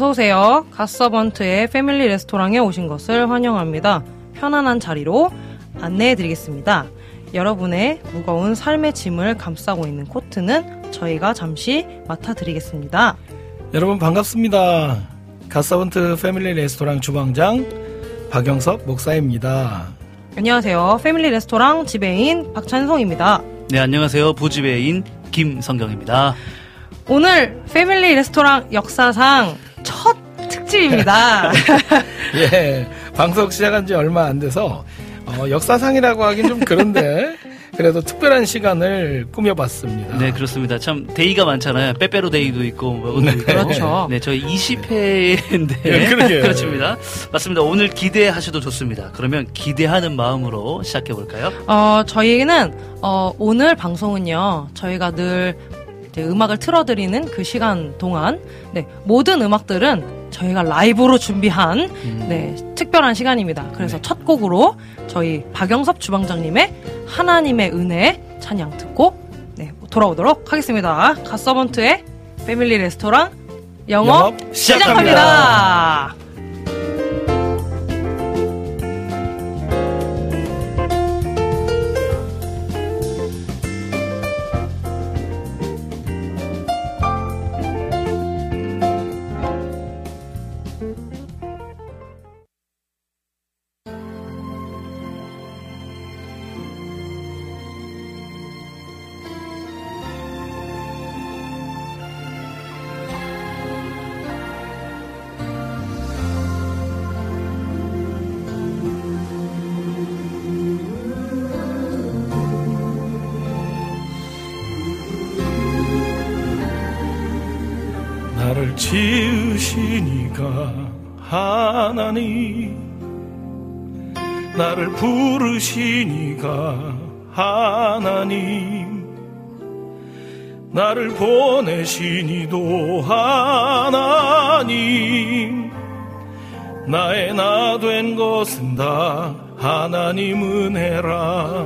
어서오세요. 갓서번트의 패밀리 레스토랑에 오신 것을 환영합니다. 편안한 자리로 안내해 드리겠습니다. 여러분의 무거운 삶의 짐을 감싸고 있는 코트는 저희가 잠시 맡아드리겠습니다. 여러분 반갑습니다. 가사번트 패밀리 레스토랑 주방장 박영섭 목사입니다. 안녕하세요. 패밀리 레스토랑 지배인 박찬성입니다. 네, 안녕하세요. 부지배인 김성경입니다. 오늘 패밀리 레스토랑 역사상 첫 특집입니다. 예, 방송 시작한 지 얼마 안 돼서 어, 역사상이라고 하긴 좀 그런데 그래도 특별한 시간을 꾸며봤습니다. 네, 그렇습니다. 참 day가 많잖아요. 빼빼로 데이도 있고 뭐 오늘 있고. 그렇죠. 네, 저희 20회인데 예, 그러게요. 그렇습니다. 맞습니다. 오늘 기대하셔도 좋습니다. 그러면 기대하는 마음으로 시작해 볼까요? 어, 저희는 어, 오늘 방송은요. 저희가 늘 음악을 틀어드리는 그 시간 동안 네, 모든 음악들은 저희가 라이브로 준비한 네, 특별한 시간입니다. 그래서 네. 첫 곡으로 저희 박영섭 주방장님의 하나님의 은혜 찬양 듣고 네, 돌아오도록 하겠습니다. 갓서번트의 패밀리 레스토랑 영업, 영업 시작합니다. 나를 나를 부르시니가 하나님. 나를 보내시니도 하나님. 나의 나 된 것은 다 하나님 은혜라.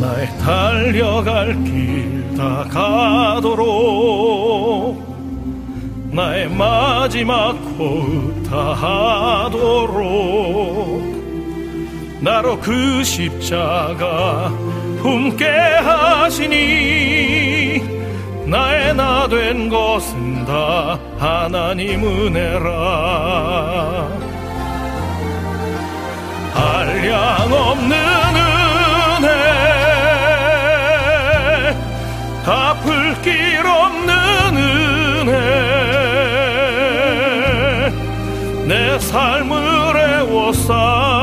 나의 달려갈 길 다 가도록. 나의 마지막 호흡 다 하도록 나로 그 십자가 품게 하시니 나의 나 된 것은 다 하나님 은혜라. 한량 없는 은혜 갚을 길 없는 은혜 내 삶을 애워싸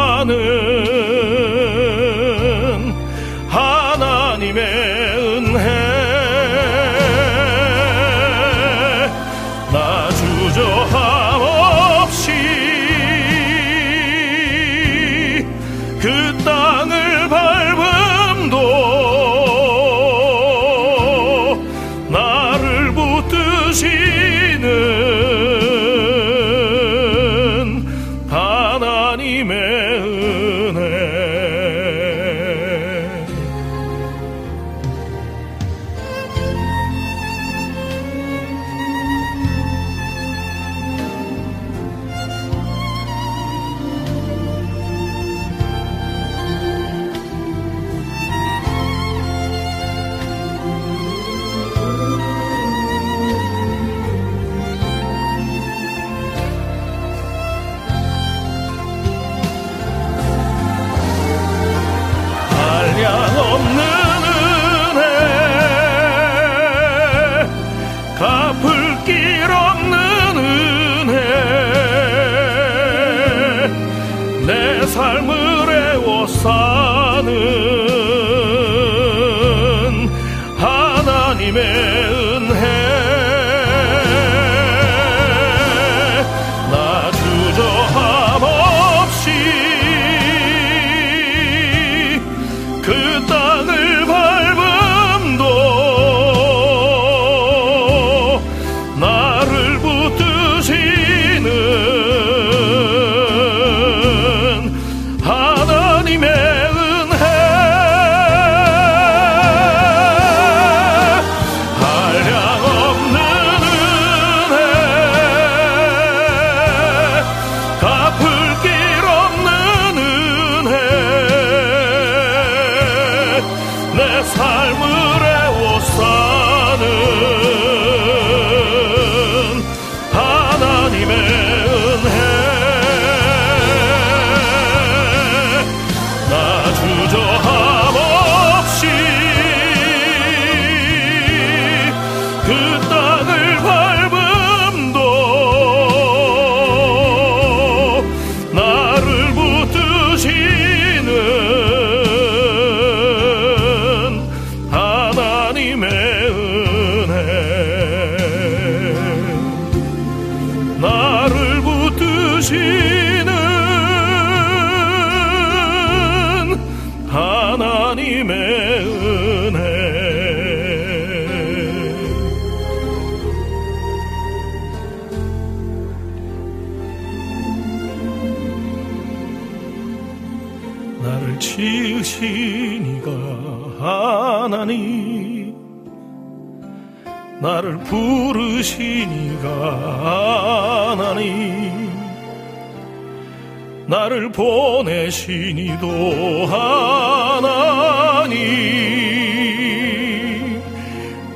나를 보내신 이도 하나님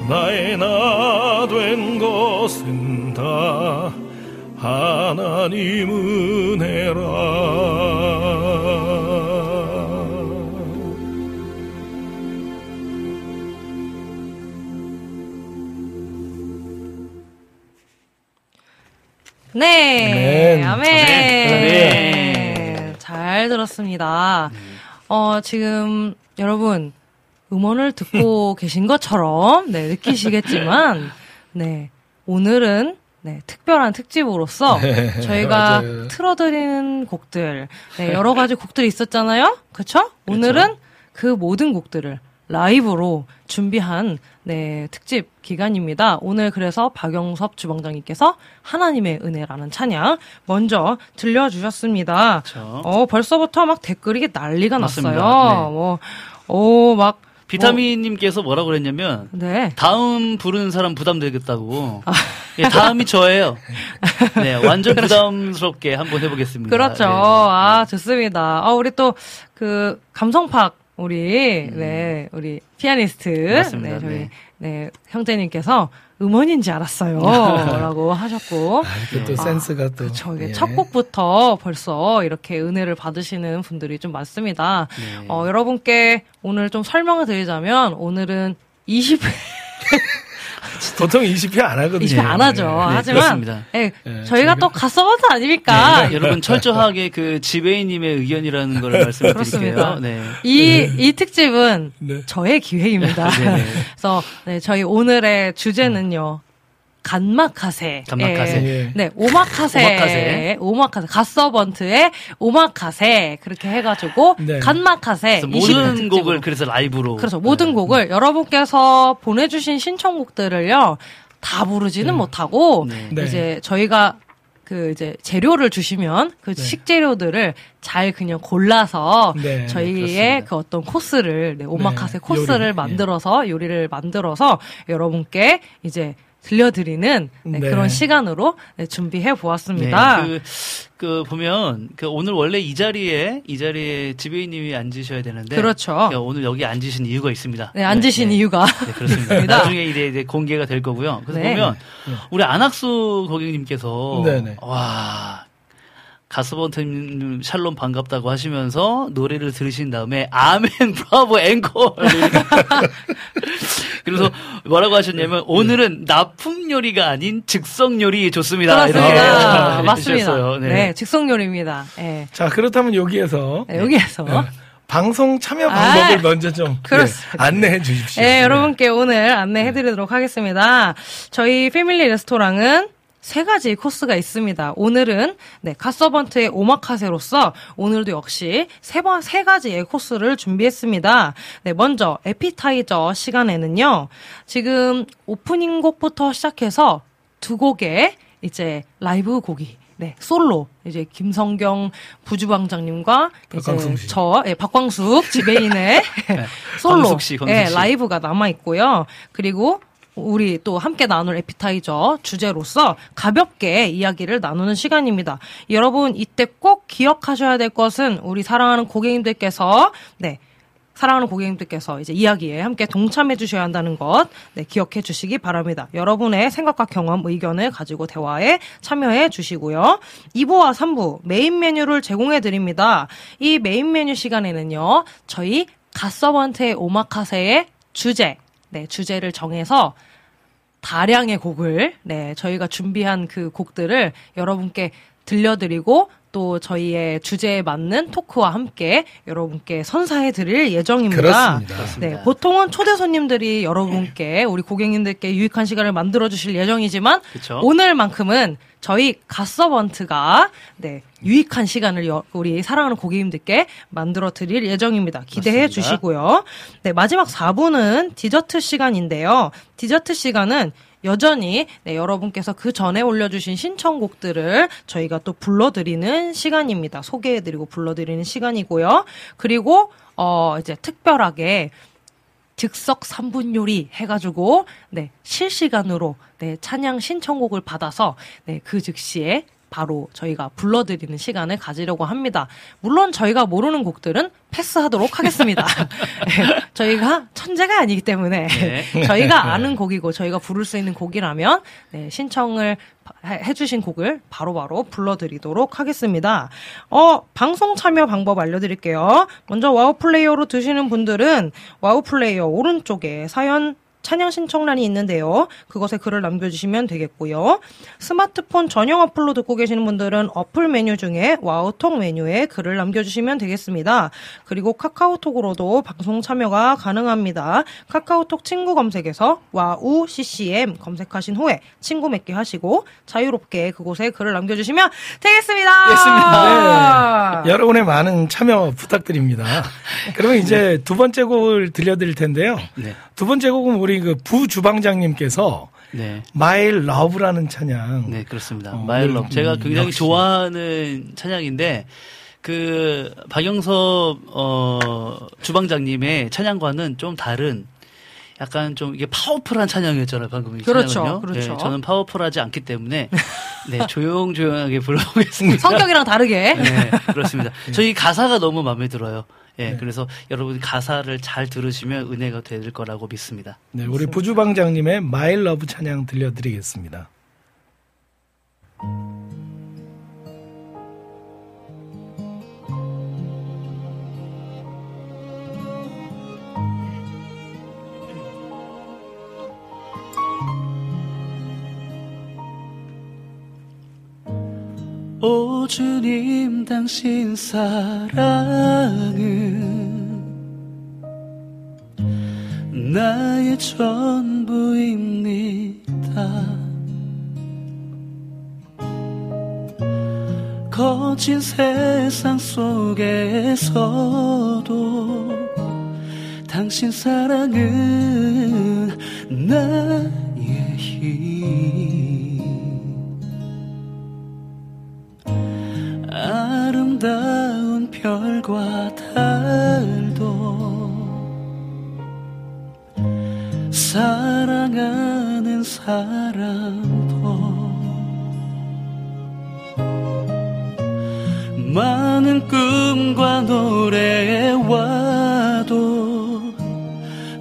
나의 나 된 것은 다 하나님 은혜라 네. 아멘. 아멘. 잘 들었습니다. 어, 지금 여러분 음원을 듣고 계신 것처럼 네, 느끼시겠지만 네. 오늘은 네, 특별한 특집으로서 저희가 맞아요. 틀어드리는 곡들, 네, 여러 가지 곡들이 있었잖아요? 그쵸? 오늘은 그 모든 곡들을 라이브로 준비한 네, 특집 기간입니다. 오늘 그래서 박영섭 주방장님께서 하나님의 은혜라는 찬양 먼저 들려주셨습니다. 그렇죠. 어, 벌써부터 막 댓글이 난리가 맞습니다. 났어요. 네. 뭐, 오, 막, 비타민님께서 뭐라고 그랬냐면 네. 다음 부르는 사람 부담되겠다고. 아. 예, 다음이 저예요. 네, 완전 부담스럽게 한번 해보겠습니다. 그렇죠. 네. 아, 좋습니다. 아, 우리 또, 그, 감성팍, 우리, 네, 우리, 피아니스트. 음. 맞습니다. 네, 저희, 네. 네, 형제님께서 음원인지 알았어요. 라고 하셨고. 이렇게 또 센스가 또저 이게 예. 첫 곡부터 벌써 이렇게 은혜를 받으시는 분들이 좀 많습니다. 네. 어, 여러분께 오늘 좀 설명을 드리자면 오늘은 20회, 보통 20회 안 하거든요. 20회 안 하죠. 네, 하지만 그렇습니다. 예, 예, 저희가 저희가- 또 갓서버트 아닙니까? 네, 여러분 철저하게 그 지배인님의 의견이라는 걸 말씀을 그렇습니다. 드릴게요. 네. 이, 이 특집은 네. 저의 기획입니다. 그래서 네, 저희 오늘의 주제는요. 간마카세. 간마카세. 예. 예. 네, 오마카세. 오마카세. 오마카세. 갓서번트의 오마카세. 그렇게 해가지고, 네. 간마카세. 그래서 20회 모든. 곡을 그래서 라이브로. 그래서 모든 네. 곡을 여러분께서 보내주신 신청곡들을요, 다 부르지는 못하고, 네. 네. 이제 저희가 그 이제 재료를 주시면 그 네. 식재료들을 잘 그냥 골라서 네, 저희의 그렇습니다. 그 어떤 코스를 네, 오마카세 네, 코스를 요리, 예. 만들어서 요리를 만들어서 여러분께 이제 들려드리는 네, 네. 그런 시간으로 네, 준비해 보았습니다. 네, 그, 그 보면 그 오늘 원래 이 자리에 이 자리에 지배인님이 앉으셔야 되는데 그렇죠. 그러니까 오늘 여기 앉으신 이유가 있습니다. 네, 앉으신 네, 이유가 네, 그렇습니다. 나중에 이제, 이제 공개가 될 거고요. 그래서 네. 보면 우리 안학수 고객님께서 네네. 와 가스번트님 샬롬 반갑다고 하시면서 노래를 들으신 다음에 아멘 브라보 앵콜 그래서 뭐라고 하셨냐면 오늘은 납품 요리가 아닌 즉석 요리 좋습니다. 그렇습니다. 이렇게 맞습니다. 해주셨어요. 네. 즉석 요리입니다. 예. 자, 그렇다면 여기에서 네, 여기에서 네, 방송 참여 방법을 아, 먼저 좀 그렇습니다. 네, 안내해 주십시오. 네, 여러분께 오늘 안내해 드리도록 하겠습니다. 저희 패밀리 레스토랑은 세 가지 코스가 있습니다. 오늘은 네, 갓서번트의 오마카세로서 오늘도 역시 세 번, 세 가지의 코스를 준비했습니다. 네, 먼저 에피타이저 시간에는요. 지금 오프닝 곡부터 시작해서 두 곡의 이제 라이브 곡이 네, 솔로. 이제 김성경 부주방장님과 박광숙 이제 씨. 저, 예, 박광숙 지배인의 솔로. 광숙 씨, 광숙 예, 씨. 라이브가 남아 있고요. 그리고 우리 또 함께 나눌 에피타이저 주제로서 가볍게 이야기를 나누는 시간입니다. 여러분 이때 꼭 기억하셔야 될 것은 우리 사랑하는 고객님들께서 네. 사랑하는 고객님들께서 이제 이야기에 함께 동참해 주셔야 한다는 것, 네, 기억해 주시기 바랍니다. 여러분의 생각과 경험, 의견을 가지고 대화에 참여해 주시고요. 2부와 3부 메인 메뉴를 제공해 드립니다. 이 메인 메뉴 시간에는요, 저희 갓서번트의 오마카세의 주제, 네, 주제를 정해서 다량의 곡을 네 저희가 준비한 그 곡들을 여러분께 들려드리고 또 저희의 주제에 맞는 토크와 함께 여러분께 선사해 드릴 예정입니다. 그렇습니다. 네, 보통은 초대 손님들이 여러분께 우리 고객님들께 유익한 시간을 만들어 주실 예정이지만 그쵸. 오늘만큼은 저희 갓서번트가 네, 유익한 시간을 여- 우리 사랑하는 고객님들께 만들어 드릴 예정입니다. 기대해 맞습니다. 주시고요. 네, 마지막 4부는 디저트 시간인데요. 디저트 시간은 여전히 네, 여러분께서 그 전에 올려주신 신청곡들을 저희가 또 불러드리는 시간입니다. 소개해드리고 불러드리는 시간이고요. 그리고 어 이제 특별하게 즉석 3분 요리 해가지고 네 실시간으로 네 찬양 신청곡을 받아서 네그 즉시에 바로 저희가 불러드리는 시간을 가지려고 합니다. 물론 저희가 모르는 곡들은 패스하도록 하겠습니다. 네, 저희가 천재가 아니기 때문에 네. 저희가 아는 곡이고 저희가 부를 수 있는 곡이라면 네, 신청을 해- 해주신 곡을 바로 바로 불러드리도록 하겠습니다. 어, 방송 참여 방법 알려드릴게요. 먼저 와우 플레이어로 들으시는 분들은 와우 플레이어 오른쪽에 사연 찬양 신청란이 있는데요. 그것에 글을 남겨주시면 되겠고요. 스마트폰 전용 어플로 듣고 계시는 분들은 어플 메뉴 중에 와우톡 메뉴에 글을 남겨주시면 되겠습니다. 그리고 카카오톡으로도 방송 참여가 가능합니다. 카카오톡 친구 검색에서 와우 CCM 검색하신 후에 친구 맺기 하시고 자유롭게 그곳에 글을 남겨주시면 되겠습니다. 네. 여러분의 많은 참여 부탁드립니다. 그러면 이제 두 번째 곡을 들려드릴 텐데요. 네. 두 번째 곡은 우리 그 부주방장님께서 네. My Love라는 찬양. 네, 그렇습니다. 어, My Love. 음, 제가 굉장히 역시. 좋아하는 찬양인데, 그, 박영섭, 어, 주방장님의 찬양과는 좀 다른, 약간 좀 이게 powerful한 찬양이었잖아요, 방금 이 그렇죠, 찬양은요. 그렇죠. 네, 저는 powerful하지 않기 때문에, 네, 조용조용하게 불러보겠습니다. 성격이랑 다르게. 네, 그렇습니다. 저희 가사가 너무 마음에 들어요. 예, 그래서 여러분 가사를 잘 들으시면 은혜가 될 거라고 믿습니다. 네, 우리 부주방장님의 My Love 찬양 들려드리겠습니다. 오 주님 당신 사랑은 나의 전부입니다. 거친 세상 속에서도 당신 사랑은 나의 힘 아름다운 별과 달도 사랑하는 사람도 많은 꿈과 노래와도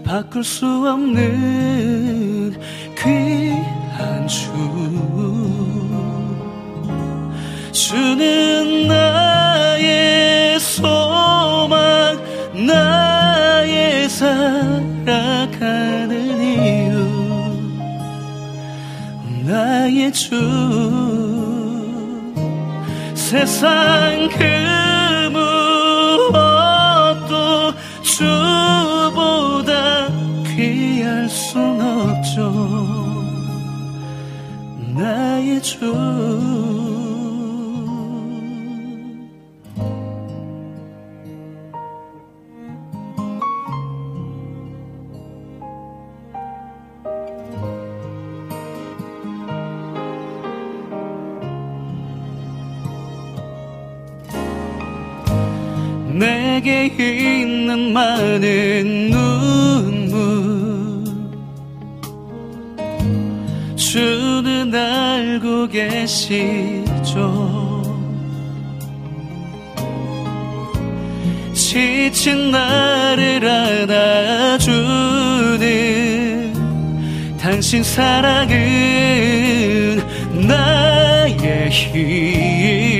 바꿀 수 없는 귀 주는 나의 소망 나의 살아가는 이유. 나의 주 세상 그 무엇도 주보다 귀할 순 없죠. 나의 주. 많은 눈물. 주는 알고 계시죠. 지친 나를 안아주는 당신 사랑은 나의 힘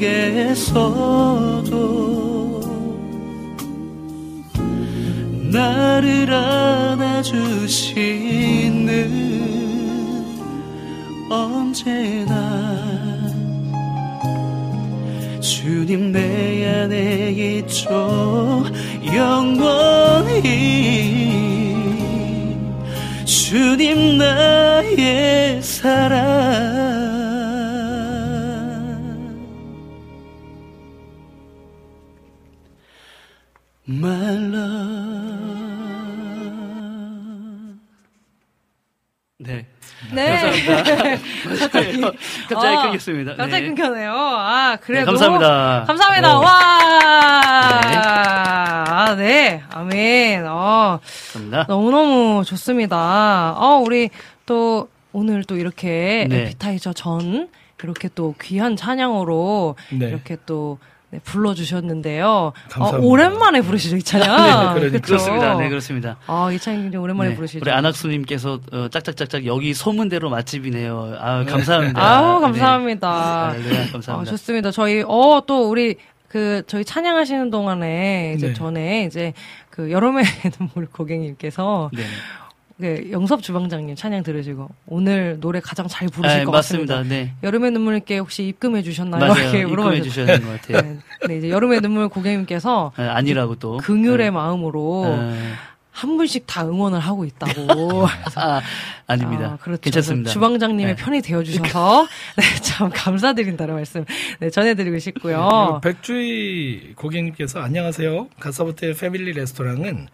속에서도 나를 안아주시는 언제나 주님 내 안에 있죠. 영원히 주님 나의 사랑 네. 갑자기 갑자기 아, 끊겼습니다. 갑자기 네. 끊겨네요. 아, 그래도. 네, 감사합니다. 감사합니다. 어. 와. 네. 아, 네. 아멘. 어, 감사합니다. 너무너무 좋습니다. 어, 우리 또 오늘 또 이렇게 네. 에피타이저 전 이렇게 또 귀한 찬양으로 네. 이렇게 또 네, 불러주셨는데요. 감사합니다. 어, 오랜만에 부르시죠, 이 찬양. 네. 그쵸? 그렇습니다. 네, 그렇습니다. 아, 이 찬양 굉장히 오랜만에 네, 부르시죠. 우리 안학수님께서 어, 짝짝짝짝 여기 소문대로 맛집이네요. 아 감사합니다. 아우, 네. 감사합니다. 할렐루야, 아, 감사합니다. 좋습니다. 저희, 어, 또 우리, 그, 저희 찬양하시는 동안에, 이제 네. 전에, 이제, 그, 여름의 눈물 고객님께서, 네. 그 영섭 주방장님 찬양 들으시고, 오늘 노래 가장 잘 부르실 아, 것 맞습니다. 같습니다. 네. 여름의 눈물께 혹시 입금해 주셨나요? 맞아요. 이렇게. 주셔야 되는 것 같아요. 네, 네, 이제 여름의 눈물 고객님께서 아, 아니라고 또. 긍휼의 네. 마음으로 아, 한 분씩 다 응원을 하고 있다고. 아, 아닙니다. 아, 그렇죠. 괜찮습니다. 주방장님의 네. 편이 되어 주셔서, 네, 참 감사드린다는 말씀, 네, 전해드리고 싶고요. 백주희 고객님께서 안녕하세요. 가사부터의 패밀리 레스토랑은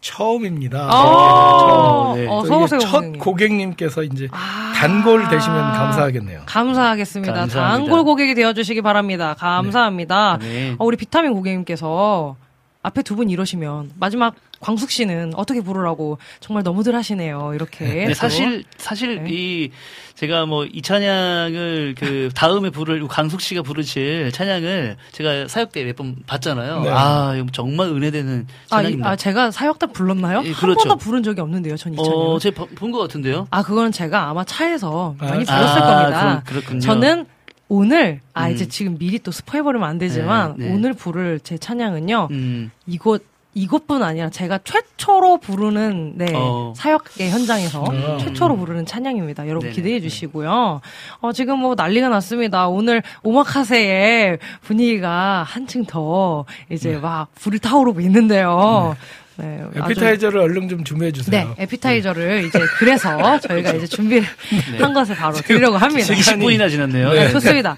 처음입니다. 아, 네. 어, 서우세요. 첫 고객님. 고객님께서 이제 아. 단골 되시면 감사하겠네요. 감사하겠습니다. 감사합니다. 단골 고객이 되어주시기 바랍니다. 감사합니다. 네. 어, 우리 비타민 고객님께서 앞에 두 분 이러시면 마지막 광숙 씨는 어떻게 부르라고 정말 너무들 하시네요. 이렇게. 네, 또. 사실 사실 네. 이 제가 뭐 이 찬양을 그 다음에 부를 강숙 씨가 부르실 찬양을 제가 사역 때 몇 번 봤잖아요. 네. 아 정말 은혜되는 아, 이- 찬양입니다. 아, 제가 사역 때 불렀나요? 예, 한 그렇죠. 번도 부른 적이 없는데요, 전 이 찬양. 어, 제가 본 것 같은데요. 아, 그거는 제가 아마 차에서 많이 아, 불렀을 아, 겁니다. 그럼- 그렇군요. 저는 오늘, 아, 음. 이제 지금 미리 또 스포해버리면 안 되지만, 네, 네. 오늘 부를 제 찬양은요, 음, 이곳, 이것뿐 아니라 제가 최초로 부르는, 네, 어. 사역의 현장에서 음. 최초로 부르는 찬양입니다. 여러분 네네. 기대해 주시고요. 어, 지금 뭐 난리가 났습니다. 오늘 오마카세의 분위기가 한층 더 이제 막 불이 타오르고 있는데요. 네. 아주- 에피타이저를 얼른 좀 준비해 주세요. 네, 에피타이저를 이제 그래서 저희가 이제 준비를 한 것을 바로 드리려고 합니다. 20분이나 지났네요. 네, 네. 좋습니다.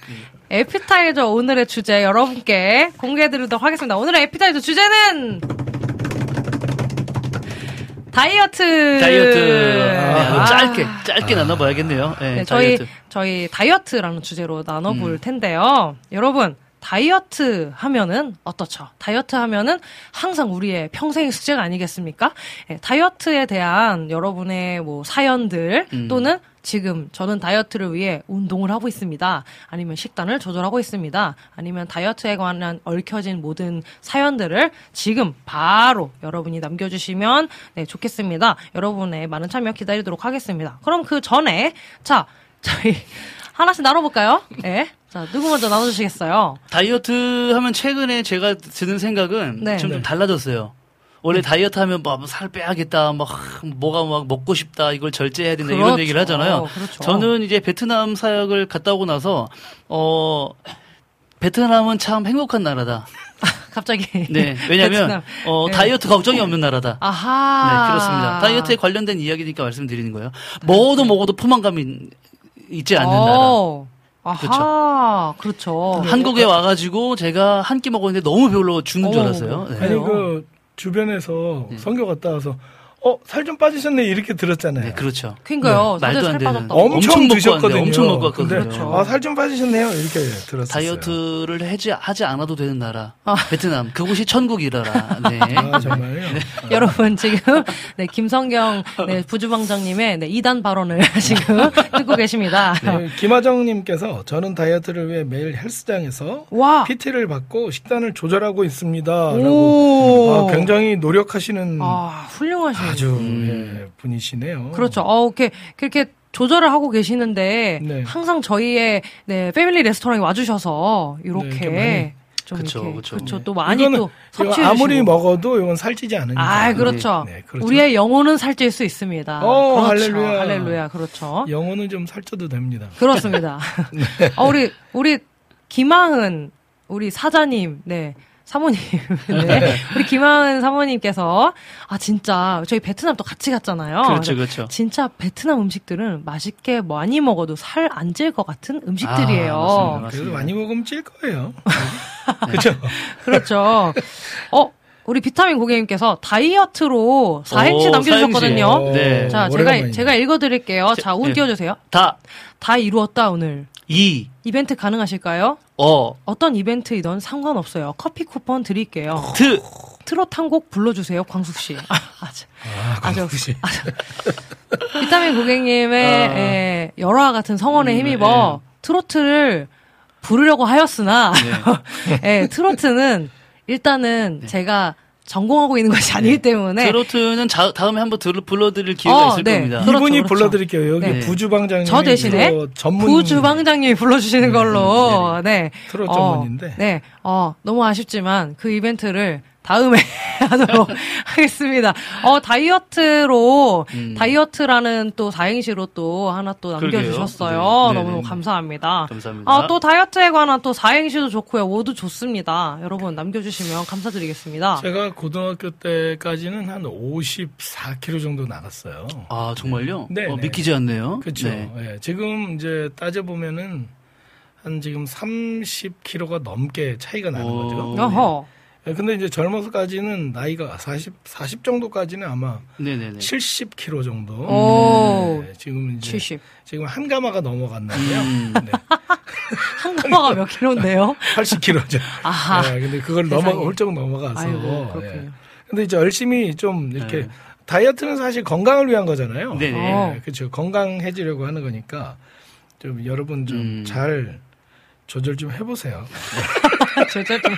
에피타이저 오늘의 주제 여러분께 공개해드리도록 하겠습니다. 오늘의 에피타이저 주제는 다이어트. 다이어트 네, 아주 아. 짧게 짧게 나눠봐야겠네요. 네, 네, 저희 다이어트. 저희 다이어트라는 주제로 나눠볼 음. 텐데요. 여러분 다이어트 하면은 어떻죠? 다이어트 하면은 항상 우리의 평생의 숙제가 아니겠습니까? 예, 다이어트에 대한 여러분의 뭐 사연들 음. 또는 지금 저는 다이어트를 위해 운동을 하고 있습니다. 아니면 식단을 조절하고 있습니다. 아니면 다이어트에 관한 얽혀진 모든 사연들을 지금 바로 여러분이 남겨주시면 네, 좋겠습니다. 여러분의 많은 참여 기다리도록 하겠습니다. 그럼 그 전에 자 저희 하나씩 나눠볼까요? 네. 자 누구 먼저 나눠주시겠어요? 다이어트 하면 최근에 제가 드는 생각은 네. 좀, 네. 좀 달라졌어요. 원래 다이어트 하면 뭐 살 빼야겠다, 막 뭐가 막 먹고 싶다, 이걸 절제해야 된다 이런 그렇죠. 얘기를 하잖아요. 그렇죠. 저는 이제 베트남 사역을 갔다 오고 나서 어 베트남은 참 행복한 나라다. 갑자기. 네, 왜냐하면 베트남. 어 네. 다이어트 걱정이 없는 나라다. 아하. 네, 그렇습니다. 다이어트에 관련된 이야기니까 말씀드리는 거예요. 먹어도 먹어도 포만감이 있지 않는 나라. 어. 아하. 그렇죠. 한국에 와가지고 제가 한 끼 먹었는데 너무 별로 죽는 줄 어, 알았어요. 네. 아니? 그 주변에서 선교 갔다 와서 어 살 좀 빠지셨네 이렇게 들었잖아요. 네, 그렇죠. 그러니까요. 네, 말도 안살 되는. 빠졌다고. 엄청, 드셨거든요. 엄청 먹고 왔거든요. 근데 그렇죠. 아, 살 좀 빠지셨네요. 이렇게 들었어요. 다이어트를 하지, 하지 않아도 되는 나라. 아. 베트남. 그곳이 천국이라라. 네. 아, 정말요? 여러분 지금 네, 김성경 네, 부주방장님의 네, 2단 발언을 지금 듣고 계십니다. 네, 김하정 님께서 저는 다이어트를 위해 매일 헬스장에서 와. PT를 받고 식단을 조절하고 있습니다. 라고 오. 아, 굉장히 노력하시는 아, 훌륭하시네요. 아주 음. 예, 분이시네요. 그렇죠. 어, 이렇게 그렇게 조절을 하고 계시는데 네. 항상 저희의 네, 패밀리 레스토랑에 와주셔서 이렇게 네. 그쵸, 네. 또 많이 또 섭취해 아무리 주시고. 먹어도 이건 살찌지 않으니까. 아, 그렇죠. 네, 그렇죠. 우리의 영혼은 살찔 수 있습니다. 어, 그렇죠. 할렐루야. 할렐루야. 그렇죠. 영어는 좀 살쪄도 됩니다. 그렇습니다. 어, 우리 우리 김하은 우리 사자님, 네. 사모님, 네. 우리 김하은 사모님께서 아 진짜 저희 베트남 또 같이 갔잖아요. 그렇죠, 그렇죠. 진짜 베트남 음식들은 맛있게 많이 먹어도 살 안 찔 것 같은 음식들이에요. 아, 맞습니다. 맞습니다. 많이 먹으면 찔 거예요. 그렇죠. 그렇죠. 어, 우리 비타민 고객님께서 다이어트로 사행시 오, 남겨주셨거든요. 사행시. 네. 자, 제가 오래간만이네. 제가 읽어드릴게요. 자, 운 네. 띄워주세요. 다, 다 이루었다 오늘. 이, 이벤트 가능하실까요? 어, 어떤 이벤트이든 상관없어요. 커피 쿠폰 드릴게요. 트. 트롯 한 곡 불러주세요, 광숙 씨. 아, 아주, 아주, 광숙 씨. 아주. 비타민 고객님의 아. 에, 열화와 같은 성원에 음, 힘입어 트로트를 부르려고 하였으나, 예, 트로트는 일단은 제가 전공하고 있는 것이 아니기 때문에 트로트는 자- 다음에 한번 들, 불러드릴 기회가 어, 있을 네. 겁니다. 그렇죠, 이분이 그렇죠. 불러드릴게요. 여기 네. 부주방장님. 저 대신에 전문 부주방장님이 불러주시는 걸로, 네. 트롯 어, 전문인데. 네. 어, 너무 아쉽지만 그 이벤트를 다음에 하도록 하겠습니다. 어, 다이어트로, 음. 다이어트라는 또 사행시로 또 하나 또 남겨주셨어요. 그러게요. 네. 너무 네, 네. 감사합니다. 감사합니다. 아, 또 다이어트에 관한 또 사행시도 좋고요. 모두 좋습니다. 여러분 남겨주시면 감사드리겠습니다. 제가 고등학교 때까지는 한 54kg 정도 나갔어요. 아, 정말요? 네, 어, 네. 믿기지 않네요. 그렇죠. 네. 예, 지금 이제 따져 보면은 한 지금 30kg가 넘게 차이가 나는 오. 거죠. 예, 근데 이제 젊어서까지는 나이가 40, 40 정도까지는 아마 네네네. 70kg 정도. 오. 네, 지금 이제 70. 지금 한 가마가 넘어갔나요? 음. 네, 한 가마가 몇 킬로인데요? 80kg죠. 아하. 네, 근데 그걸 세상에. 넘어 훌쩍 넘어가서. 아이고, 예. 그렇군요. 근데 이제 열심히 좀 이렇게 네. 다이어트는 사실 건강을 위한 거잖아요. 네네. 어. 그렇죠. 건강해지려고 하는 거니까 좀 여러분 좀 음. 잘 조절 좀 해보세요. 제가 좀.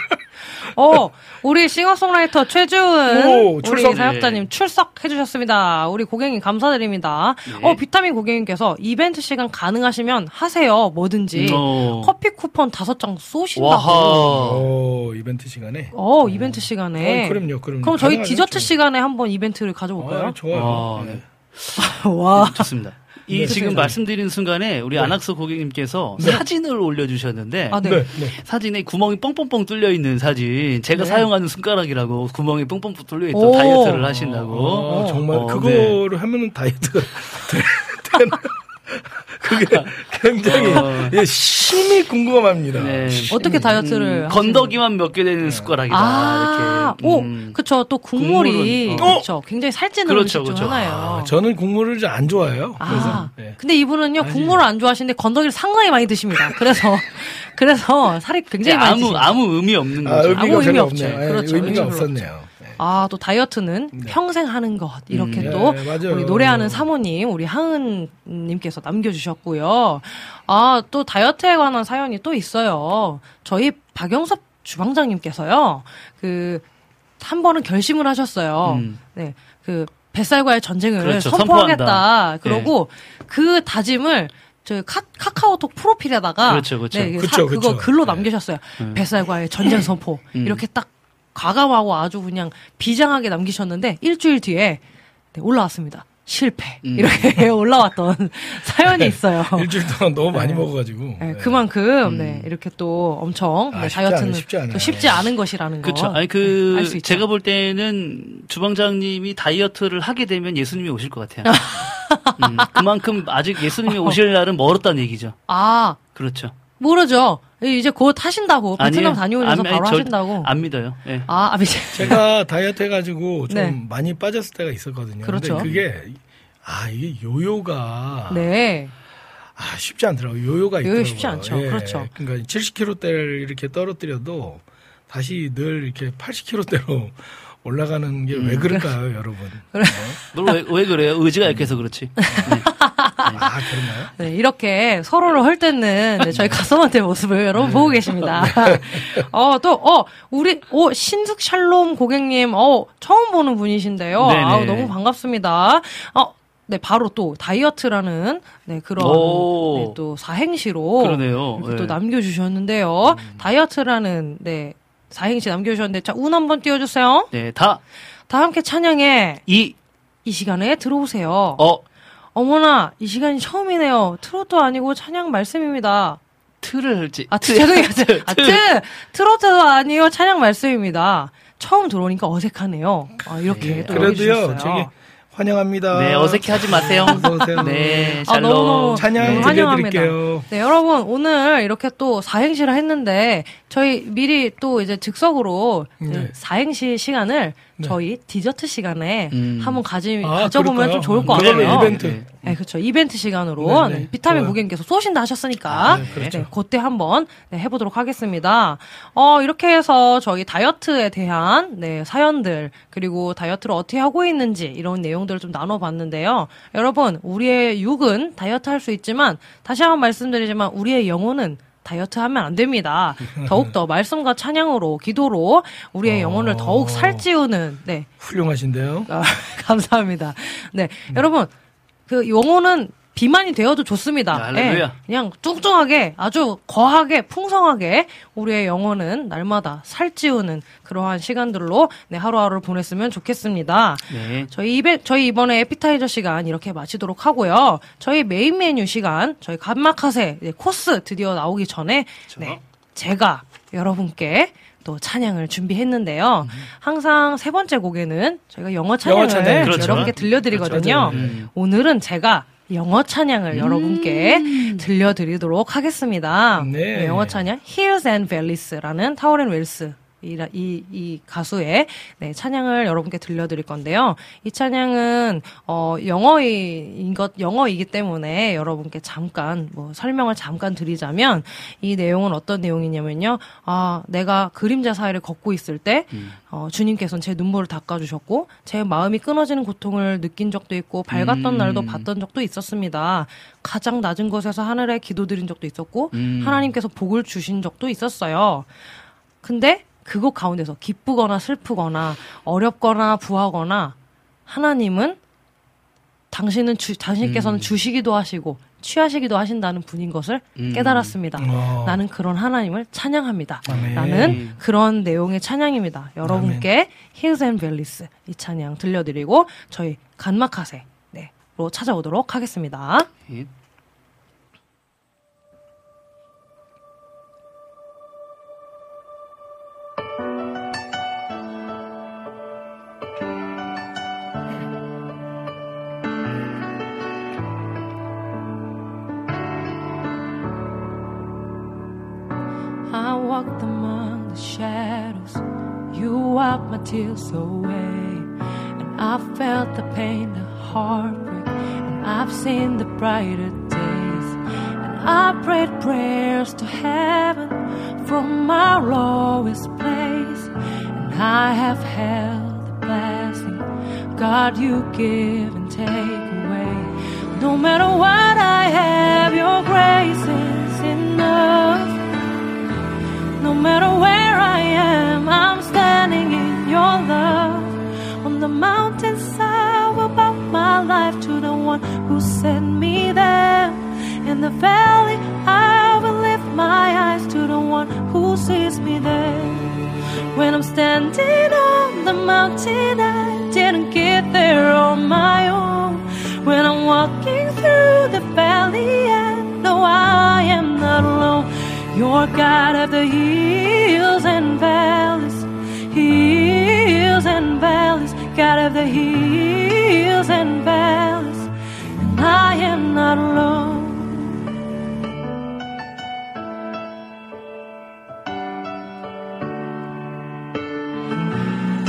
어, 우리 싱어송라이터 최주은 오, 우리 출석. 사역자님 출석해 주셨습니다. 우리 고객님 감사드립니다. 네. 어, 비타민 고객님께서 이벤트 시간 가능하시면 하세요. 뭐든지. 어. 커피 쿠폰 다섯 장 쏘신다고. 오, 이벤트 시간에. 어, 이벤트 시간에. 어, 그럼요, 그럼요. 그럼 저희 디저트 좀. 시간에 한번 이벤트를 가져볼까요? 아, 좋아요. 와, 네. 와. 좋습니다. 이 네. 지금 말씀드린 순간에 우리 안학수 고객님께서 사진을 올려주셨는데 아, 네. 네, 네. 사진에 구멍이 뻥뻥뻥 뚫려 있는 사진 제가 네. 사용하는 손가락이라고 구멍이 뻥뻥 뚫려 있던 오. 다이어트를 하신다고 어, 정말 어, 그거를 하면은 다이어트가 되- 되나? 그게 굉장히 어. 예, 심히 궁금합니다. 네. 어떻게 다이어트를 음, 건더기만 몇 개 되는 숟가락이다 아, 이렇게 오, 음. 그쵸. 또 국물이, 어. 그쵸. 굉장히 살찌는 그렇죠, 음식 중 그렇죠. 하나예요. 아, 저는 국물을 잘안 좋아해요. 그래서 아, 네. 근데 이분은요 아니. 국물을 안 좋아하시는데 건더기를 상당히 많이 드십니다. 그래서 그래서 살이 굉장히 많이 아무 찌십니다. 아무 의미 없는 아, 거죠. 의미가 아무 의미 없죠. 없네요. 예, 그렇죠. 의미가 없었네요. 네. 아, 또 다이어트는 평생 하는 것. 이렇게 음. 또 네, 맞아요. 우리 노래하는 사모님, 우리 하은님께서 남겨주셨고요. 아, 또 다이어트에 관한 사연이 또 있어요. 저희 박영섭 주방장님께서요, 그, 한 번은 결심을 하셨어요. 음. 네. 그, 뱃살과의 전쟁을 그렇죠. 선포하겠다. 선포한다. 그러고 그 다짐을 저 카, 카카오톡 프로필에다가 그렇죠, 그렇죠. 네, 그쵸, 사- 그거 그쵸. 글로 네. 남기셨어요. 음. 뱃살과의 전쟁 선포 음. 이렇게 딱 과감하고 아주 그냥 비장하게 남기셨는데 일주일 뒤에 네, 올라왔습니다. 실패 음. 이렇게 올라왔던 사연이 있어요. 일주일 동안 너무 많이 먹어가지고. 네, 네. 그만큼 네, 이렇게 또 엄청 아, 네, 쉽지 다이어트는 쉽지 않아요. 또 쉽지 않은 것이라는 거. 그렇죠. 아니 네, 그. 제가 볼 때는 주방장님이 다이어트를 하게 되면 예수님이 오실 것 같아요. 음, 그만큼 아직 예수님이 오실 날은 멀었다는 얘기죠. 아 그렇죠. 모르죠. 이제 곧 하신다고 베트남. 다녀오셔서 안- 아니, 바로 절- 하신다고. 안 믿어요. 예. 아, 아, 이제 제가 다이어트 해가지고 좀 네. 많이 빠졌을 때가 있었거든요. 그렇죠. 근데 그게 아 이게 요요가 네. 아 쉽지 않더라고요. 요요가 요요 있더라고요. 쉽지 않죠. 그렇죠. 그러니까 70kg대를 이렇게 떨어뜨려도 다시 늘 이렇게 80kg대로 올라가는 게 음. 왜 그럴까요, 여러분? 널왜 왜 그래요? 의지가 약해서 그렇지. 아 그런가요? 네, 이렇게 서로를 헐뜯는 네, 저희 가서한테 모습을 여러분 네. 보고 계십니다. 어, 또, 어, 우리, 어, 신숙 샬롬 고객님, 어, 처음 보는 분이신데요. 네네. 아우, 너무 반갑습니다. 어, 네, 바로 또, 다이어트라는, 네, 그런, 오. 네, 또, 사행시로. 그러네요. 이렇게 또 네. 남겨주셨는데요. 다이어트라는, 네, 사행시 남겨주셨는데, 자, 운 한번 띄워주세요. 네, 다 다 함께 찬양해. 이, 이 시간에 들어오세요. 어, 어머나, 이 시간이 처음이네요. 트로트 아니고 찬양 말씀입니다. 틀을 할지. 아, 트, 죄송해요. 트, 아, 트, 트로트도 아니요. 찬양 말씀입니다. 처음 들어오니까 어색하네요. 아, 이렇게 또 그래도요. 저기 환영합니다. 네, 어색해 하지 마세요. 어서 오세요. 네, 아, 너무너무 샬롬. 찬양 환영합니다. 들려드릴게요. 네, 여러분, 오늘 이렇게 또 사행시를 했는데, 저희 미리 또 이제 즉석으로 네. 사행시 시간을 네. 저희 디저트 시간에 음. 한번 가지, 아, 가져보면 그럴까요? 좀 좋을 것 같아요. 이벤트. 네. 네, 그렇죠. 이벤트 시간으로 네, 네. 네, 비타민 좋아요. 고객님께서 쏘신다 하셨으니까 네, 그렇죠. 네, 그때 한번 네, 해보도록 하겠습니다. 어, 이렇게 해서 저희 다이어트에 대한 네, 사연들 그리고 다이어트를 어떻게 하고 있는지 이런 내용들을 좀 나눠봤는데요. 여러분, 우리의 육은 다이어트 할 수 있지만 다시 한번 말씀드리지만 우리의 영혼은 다이어트 하면 안 됩니다. 더욱더 말씀과 찬양으로, 기도로 우리의 어. 영혼을 더욱 살찌우는, 네, 훌륭하신데요. 아, 감사합니다. 네, 여러분 그 영혼은 비만이 되어도 좋습니다. 예, 그냥 뚱뚱하게 아주 거하게 풍성하게 우리의 영혼은 날마다 살찌우는 그러한 시간들로 네, 하루하루를 보냈으면 좋겠습니다. 네. 저희 이벤 저희 이번에 에피타이저 시간 이렇게 마치도록 하고요. 저희 메인 메뉴 시간 저희 간마카세 네, 코스 드디어 나오기 전에 네, 제가 여러분께 또 찬양을 준비했는데요. 항상 세 번째 곡에는 저희가 영어 찬양을 영어 찬양, 그렇죠. 여러분께 들려드리거든요. 그렇죠. 음. 오늘은 제가 영어 찬양을 여러분께 들려드리도록 하겠습니다. 네. 영어 찬양 Hills and Valleys라는 타워렌 웰스 이, 이, 이 가수의 네, 찬양을 여러분께 들려드릴 건데요. 이 찬양은 어, 영어인 것 영어이기 때문에 여러분께 잠깐 뭐 설명을 잠깐 드리자면 이 내용은 어떤 내용이냐면요. 아 내가 그림자 사이를 걷고 있을 때 어, 주님께서는 제 눈물을 닦아주셨고 제 마음이 끊어지는 고통을 느낀 적도 있고 밝았던 음. 날도 봤던 적도 있었습니다. 가장 낮은 곳에서 하늘에 기도드린 적도 있었고 음. 하나님께서 복을 주신 적도 있었어요. 근데 그곳 가운데서 기쁘거나 슬프거나 어렵거나 부하거나 하나님은 당신은 주, 당신께서는 음. 주시기도 하시고 취하시기도 하신다는 분인 것을 음. 깨달았습니다. 어. 나는 그런 하나님을 찬양합니다. 아멘. 라는 그런 내용의 찬양입니다. 여러분께 Hills and Valleys 이 찬양 들려드리고 저희 간마카세 네 로 찾아오도록 하겠습니다. 예. Walked among the shadows. You wiped my tears away. And I felt the pain, the heartbreak. And I've seen the brighter days. And I prayed prayers to heaven from my lowest place. And I have held the blessing. God, you give and take away. No matter what I have, your grace is enough. No matter where I am, I'm standing in your love. On the mountainside, will bow my life to the one who sent me there. In the valley, I will lift my eyes to the one who sees me there. When I'm standing on the mountain, I didn't get there on my own. When I'm walking through the valley, I know I am not alone. You're God of the hills and valleys, hills and valleys, God of the hills and valleys, and I am not alone.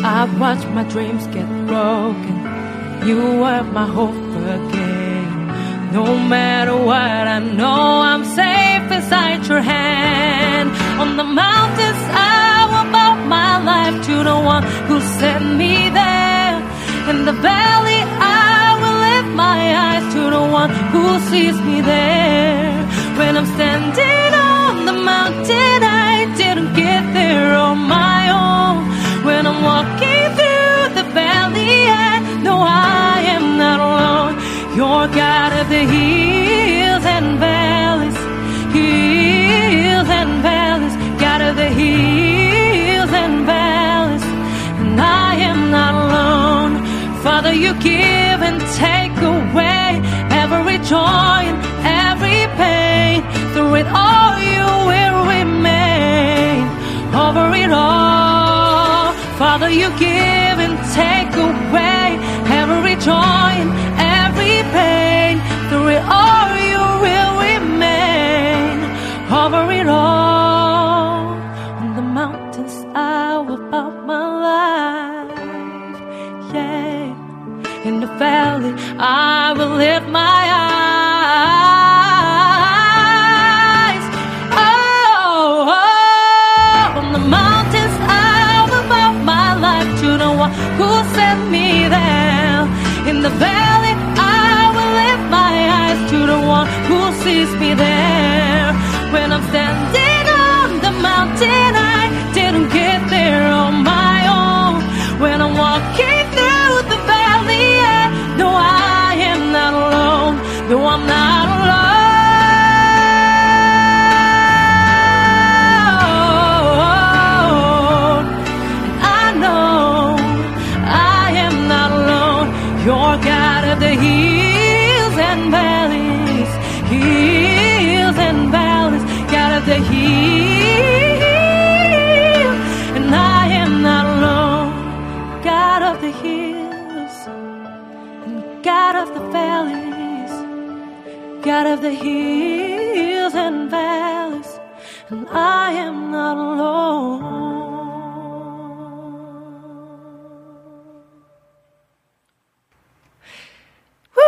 I've watched my dreams get broken. You were my hope again. No matter what, I know I'm safe inside your hand. On the mountains, I will bow my life to the one who sent me there. In the valley, I will lift my eyes to the one who sees me there. When I'm standing on the mountain, I didn't get there on my own. When I'm walking through the valley, I know I. You're God of the hills and valleys, hills and valleys, God of the hills and valleys, and I am not alone. Father, you give and take away every joy and every pain. Through it all, you will remain over it all. Father, you give and take away every joy and every pain. Through it all, you will remain over it all. On the mountains, I will bow my life. Yeah. In the valley, I will live my sees me there. When I'm standing on the mountain, out of the hills and valleys, and I am not alone. Woo!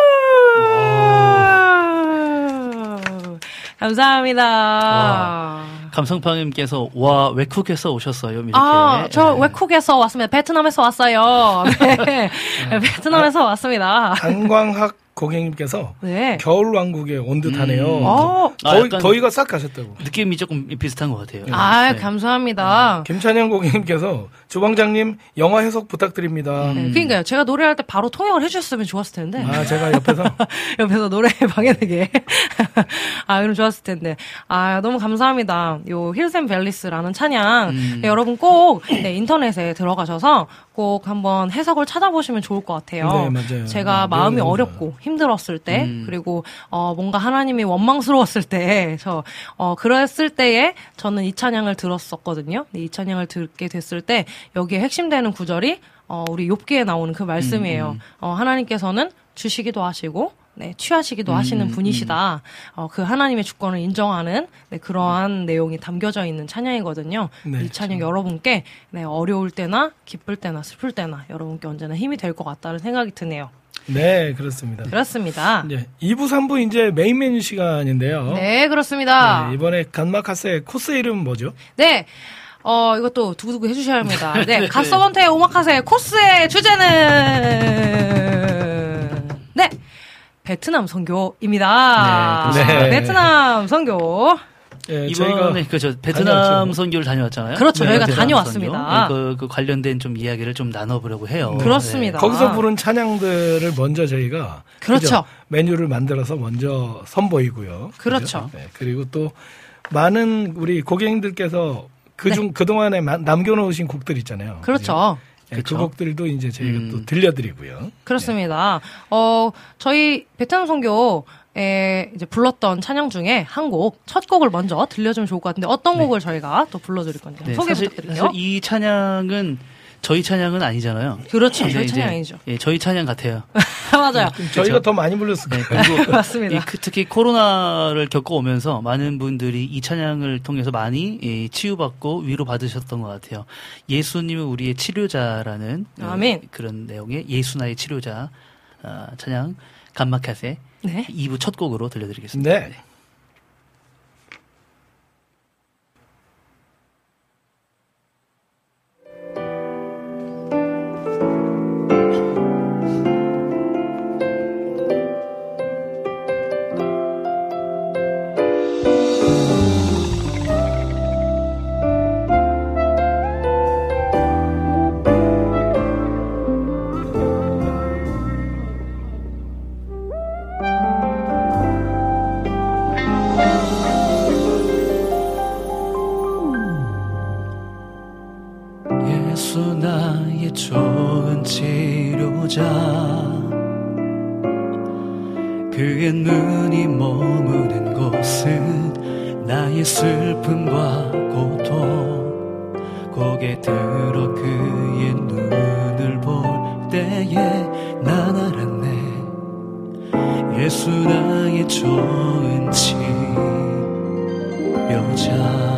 감사합니다. 감성팡님께서 와 외국에서 오셨어요. 이렇게. 아, 저 네. 외국에서 왔습니다. 베트남에서 왔어요. 네. 아, 베트남에서 아, 왔습니다. 관광학 고객님께서 네. 겨울 왕국에 온 듯하네요. 음. 어, 아, 더위, 약간- 더위가 싹 가셨다고. 느낌이 조금 비슷한 것 같아요. 아, 네. 감사합니다. 김찬영 고객님께서 주방장님 영화 해석 부탁드립니다. 네, 그러니까요. 제가 노래할 때 바로 통역을 해주셨으면 좋았을 텐데. 아 제가 옆에서 옆에서 노래 방해되게. 아, 그럼 좋았을 텐데. 아, 너무 감사합니다. 요 힐샘 벨리스라는 찬양. 음. 네, 여러분 꼭 네, 인터넷에 들어가셔서 꼭 한번 해석을 찾아보시면 좋을 것 같아요. 네, 맞아요. 제가 네, 마음이 어렵고 힘들었을 때, 음. 그리고 어, 뭔가 하나님이 원망스러웠을 때, 저 어, 그랬을 때에 저는 이 찬양을 들었었거든요. 네, 이 찬양을 듣게 됐을 때 여기에 핵심되는 구절이 어, 우리 욥기에 나오는 그 말씀이에요. 어, 하나님께서는 주시기도 하시고 네, 취하시기도 하시는 분이시다. 어, 그 하나님의 주권을 인정하는 네, 그러한 내용이 담겨져 있는 찬양이거든요. 네, 이 찬양 여러분께 네, 어려울 때나 기쁠 때나 슬플 때나 여러분께 언제나 힘이 될 것 같다는 생각이 드네요. 네 그렇습니다. 그렇습니다. 이제 2부 3부 이제 메인 메뉴 시간인데요. 네, 그렇습니다. 네, 이번에 간마카스의 코스 이름 뭐죠? 네. 어, 이것도 두고두고 해주셔야 합니다. 네. 갓서번트의 오마카세 코스의 주제는, 네. 베트남 선교입니다. 네, 그렇습니다. 베트남 선교. 예, 이번에 그저 베트남 다녀왔죠. 선교를 다녀왔잖아요. 그렇죠. 저희가 베트남 다녀왔습니다. 네, 그, 그 관련된 좀 이야기를 좀 나눠보려고 해요. 그렇습니다. 거기서 부른 찬양들을 먼저 저희가 그렇죠. 그죠? 메뉴를 만들어서 먼저 선보이고요. 그렇죠. 그죠? 네, 그리고 또 많은 우리 고객님들께서 그중 그동안에 마- 남겨놓으신 곡들 있잖아요. 그렇죠. 네, 그 그렇죠. 곡들도 이제 저희가 음. 또 들려드리고요. 그렇습니다. 어, 저희 베트남 선교에 이제 불렀던 찬양 중에 한 곡, 첫 곡을 먼저 들려주면 좋을 것 같은데 어떤 곡을 저희가 또 불러드릴 건지 네, 소개 사실, 부탁드릴게요. 사실 이 찬양은 저희 찬양은 아니잖아요. 그렇죠. 저희 이제, 찬양 아니죠. 예, 저희 찬양 같아요. 맞아요. 저희가 더 많이 불렀을 네, 거예요. 그리고 맞습니다. 이 그- 특히 코로나를 겪어오면서 많은 분들이 이 찬양을 통해서 많이 예, 치유받고 위로 받으셨던 것 같아요. 예수님은 우리의 치료자라는 어, 아멘. 그런 내용의 예수 나의 치료자 아, 찬양 감마카세 네. 2부 첫 곡으로 들려드리겠습니다. 네. 좋은 치료자. 그의 눈이 머무는 곳은 나의 슬픔과 고통. 고개 들어 그의 눈을 볼 때에 난 알았네. 예수 나의 좋은 치료자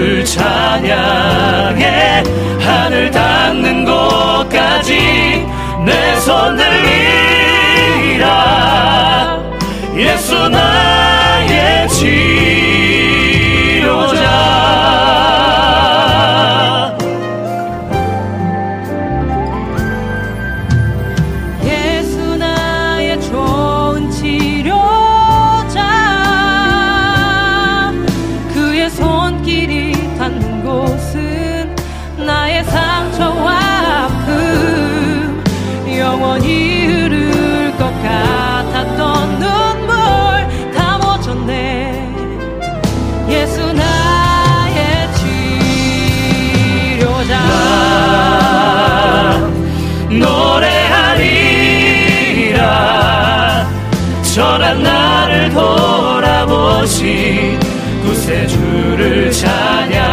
주를 찬양해 하늘 닿는 곳까지 내손 들리라 예수 나 돌아보시 구세주를 찬양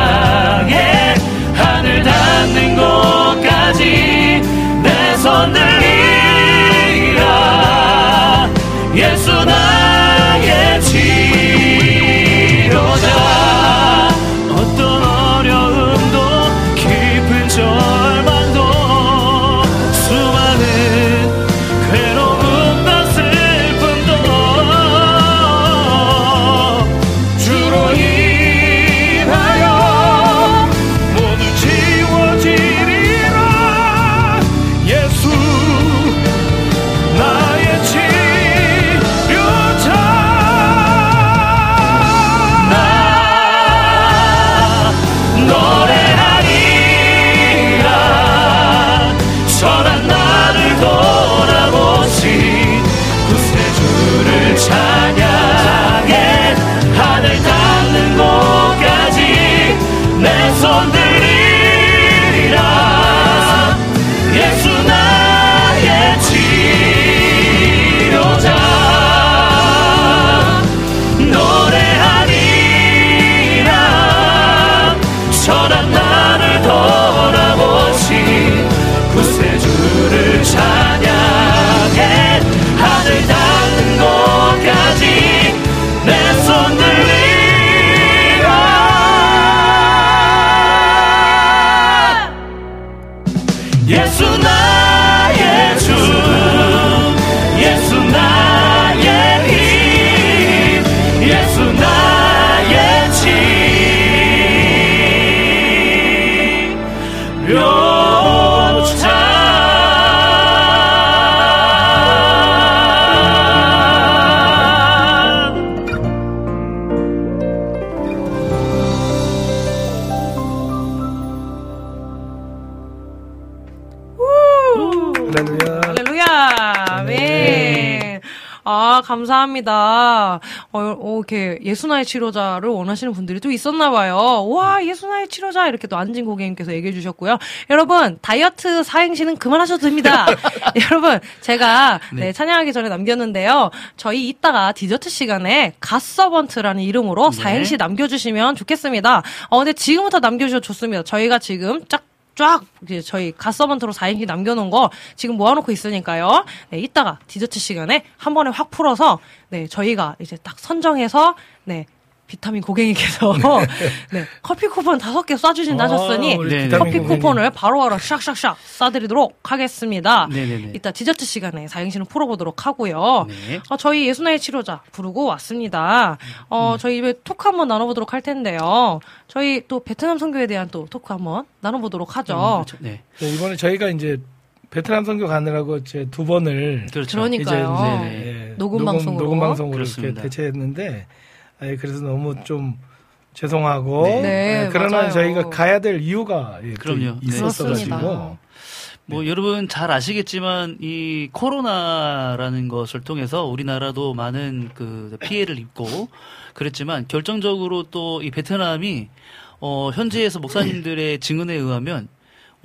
감사합니다. 어, 어, 이렇게 예수나의 치료자를 원하시는 분들이 또 있었나 봐요. 와, 예수나의 치료자 이렇게 또 안진 고객님께서 얘기해 주셨고요. 여러분, 다이어트 사행시는 그만하셔도 됩니다. 여러분, 제가 네, 찬양하기 전에 남겼는데요. 저희 이따가 디저트 시간에 갓서번트라는 이름으로 네. 사행시 남겨 주시면 좋겠습니다. 어, 근데 지금부터 남겨 주셔도 좋습니다. 저희가 지금 쫙 쫙 저희 갓서번트로 4인기 남겨놓은 거 지금 모아놓고 있으니까요. 네, 이따가 디저트 시간에 한 번에 확 풀어서 네 저희가 이제 딱 선정해서 네 비타민 고객님께서 네 커피 쿠폰 다섯 개 쏴주신다 하셨으니 아, 네, 비타민 커피. 쿠폰을 바로바로 샥샥샥 쏴드리도록 하겠습니다. 네네네. 이따 디저트 시간에 사행시는 풀어보도록 하고요. 네. 어, 저희 예수나의 치료자 부르고 왔습니다. 어, 음. 저희 이제 토크 한번 나눠보도록 할 텐데요. 저희 또 베트남 선교에 대한 또 토크 한번 나눠보도록 하죠. 그렇죠. 네. 네, 이번에 저희가 이제 베트남 선교 가느라고 제두 번을 그렇죠. 그러니까요. 이제, 네. 예, 녹음 방송으로. 녹음 방송으로 이렇게. 대체했는데 예, 그래서 너무 좀 죄송하고 네. 네, 예, 그러나 맞아요. 저희가 가야 될 이유가 예, 또 그럼요. 네. 있었어가지고 뭐 여러분 잘 아시겠지만 이 코로나라는 것을 통해서 우리나라도 많은 그 피해를 입고 그랬지만 결정적으로 또 이 베트남이 어 현지에서 목사님들의 증언에 의하면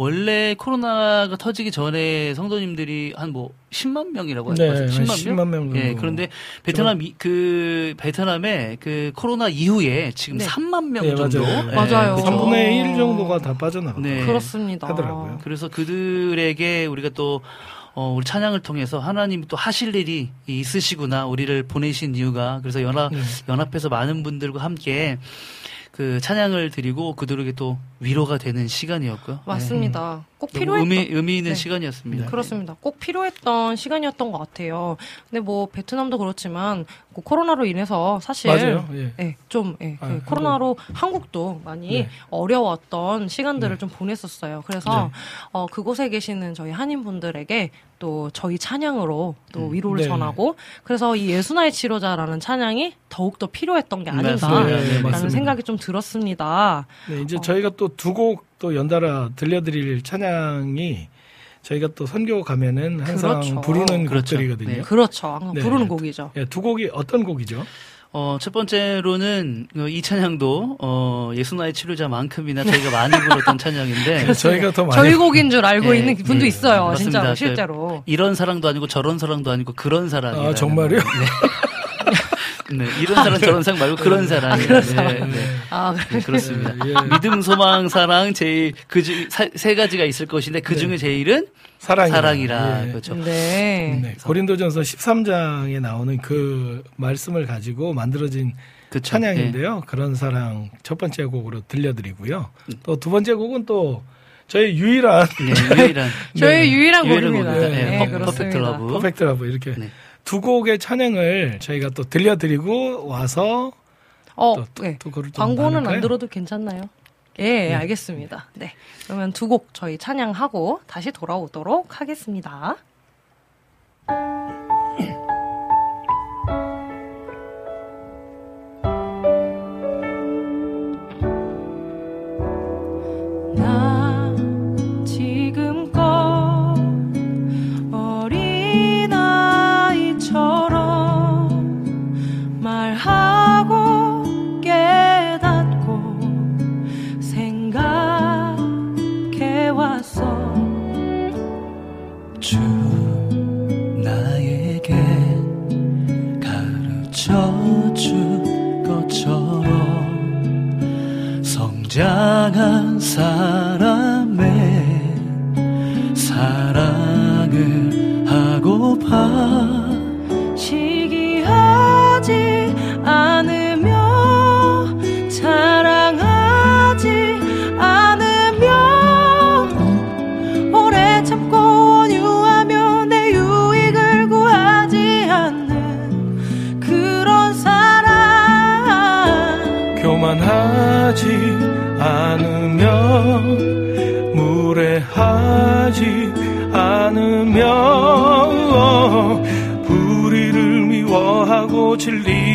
원래 코로나가 터지기 전에 성도님들이 한 뭐 10만 명이라고 네, 하죠. 한 10만 명. 10만 명 정도. 예, 그런데 베트남 이- 그 베트남의 그 코로나 이후에 지금 네. 3만 명 네, 정도 맞아요. 예, 맞아요. 그죠? 3분의 1 정도가 다 빠져나가고 네. 그렇습니다. 하더라고요. 그래서 그들에게 우리가 또 어, 우리 찬양을 통해서 하나님이 또 하실 일이 있으시구나 우리를 보내신 이유가 그래서 연합 네. 연합해서 많은 분들과 함께 그 찬양을 드리고 그들에게 또 위로가 되는 시간이었고요. 맞습니다. 꼭 네. 필요했던 의미 의미 있는 네. 시간이었습니다. 그렇습니다. 꼭 필요했던 시간이었던 것 같아요. 근데 뭐 베트남도 그렇지만 그 코로나로 인해서 사실 맞아요. 예. 예, 좀 예, 그 아, 코로나로 한국 도 많이 네. 어려웠던 시간들을 네. 좀 보냈었어요. 그래서 어, 그곳에 계시는 저희 한인분들에게 또 저희 찬양으로 또 위로를 네. 전하고 그래서 이 예수나의 치료자라는 찬양이 더욱더 필요했던 게 맞습니다. 아닌가라는 네, 네. 생각이 좀 들었습니다. 네, 이제 어. 저희가 또 두 곡 또 연달아 들려드릴 찬양이 저희가 또 선교 가면은 항상 그렇죠. 부르는 그렇죠. 곡들이거든요. 네. 그렇죠. 항상 네. 부르는 곡이죠. 예, 두 곡이 어떤 곡이죠? 어, 첫 번째로는 어, 이 찬양도 어, 예수나의 치료자만큼이나 저희가 많이 불렀던 찬양인데 저희가 더 많이 저희 곡인 줄 알고 네, 있는 분도 네. 있어요. 맞습니다. 진짜로 그 실제로. 이런 사랑도 아니고 저런 사랑도 아니고 그런 사랑이 아, 정말요? 네, 이런 사람 저런 사람 말고 그런 사람. 네, 네. 아, 네, 그렇습니다. 예. 믿음, 소망, 사랑 제일 그세 가지가 있을 것인데 그 중에 제일은 사랑이라. 사랑이라 예. 그렇죠. 네. 네, 고린도전서 13장에 나오는 그 말씀을 가지고 만들어진 그쵸. 찬양인데요. 그런 사랑 첫 번째 곡으로 들려드리고요. 또 두 번째 곡은 또 저희 유일한 네, 네, 유일한 저희 유일한 유일한 곡입니다. 곡입니다. 네, 네, Per-. Perfect love. Perfect love 이렇게 네. 두 곡의 찬양을 저희가 또 들려드리고 와서 어, 또, 네. 또 그걸 좀 광고는 안 나눌까요? 들어도 괜찮나요? 예, 알겠습니다. 네. 그러면 두 곡 저희 찬양하고 다시 돌아오도록 하겠습니다.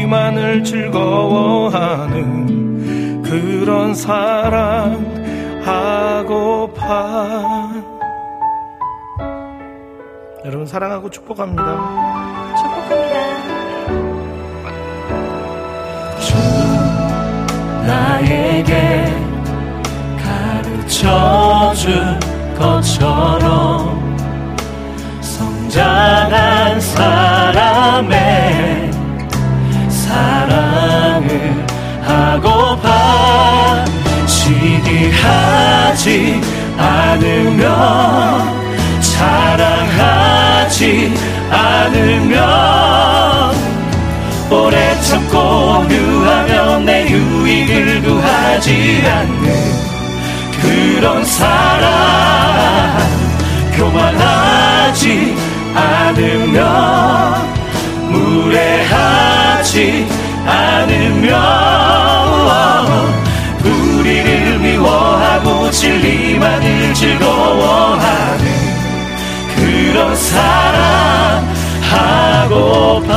진리만을 즐거워하는 그런 사랑 하고파 여러분 사랑하고 축복합니다. 나에게 가르쳐 줄 것처럼 시기하지 않으며 자랑하지 않으며 오래 참고 유하며 내 유익을 구하지 않는 그런 사랑 교만하지 않으며 무례하지 않으며 진리만을 즐거워하는 그런 사랑 하고파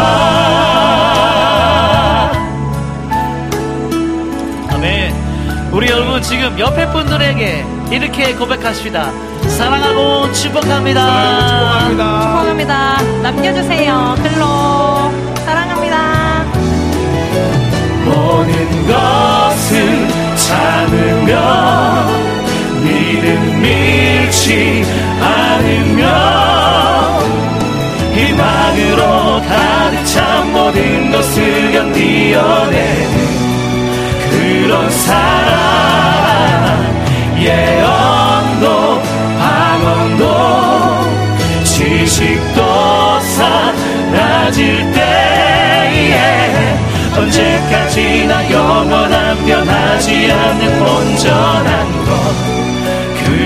아멘 우리 여러분 지금 옆에 분들에게 이렇게 고백하십니다 사랑하고 축복합니다 축복합니다. 축복합니다. 남겨주세요. 글로 사랑합니다. 모든 것을 참으며 믿음 잃지 않으며 희망으로 가득 찬 모든 것을 견디어내는 그런 사랑 예언도 방언도 지식도 사라질 때에 언제까지나 영원한 변하지 않는 온전한 것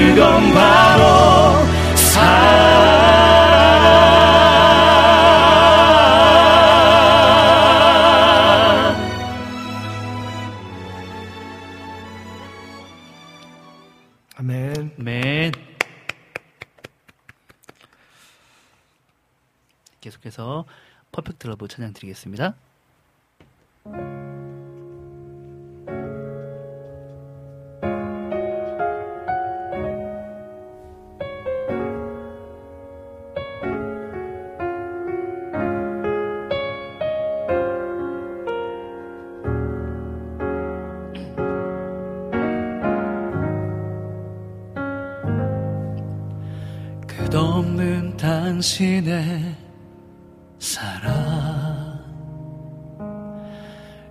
그건 바로 사랑 아멘. 맨 계속해서 퍼펙트 러브 찬양 드리겠습니다. 끝없는 당신의 사랑.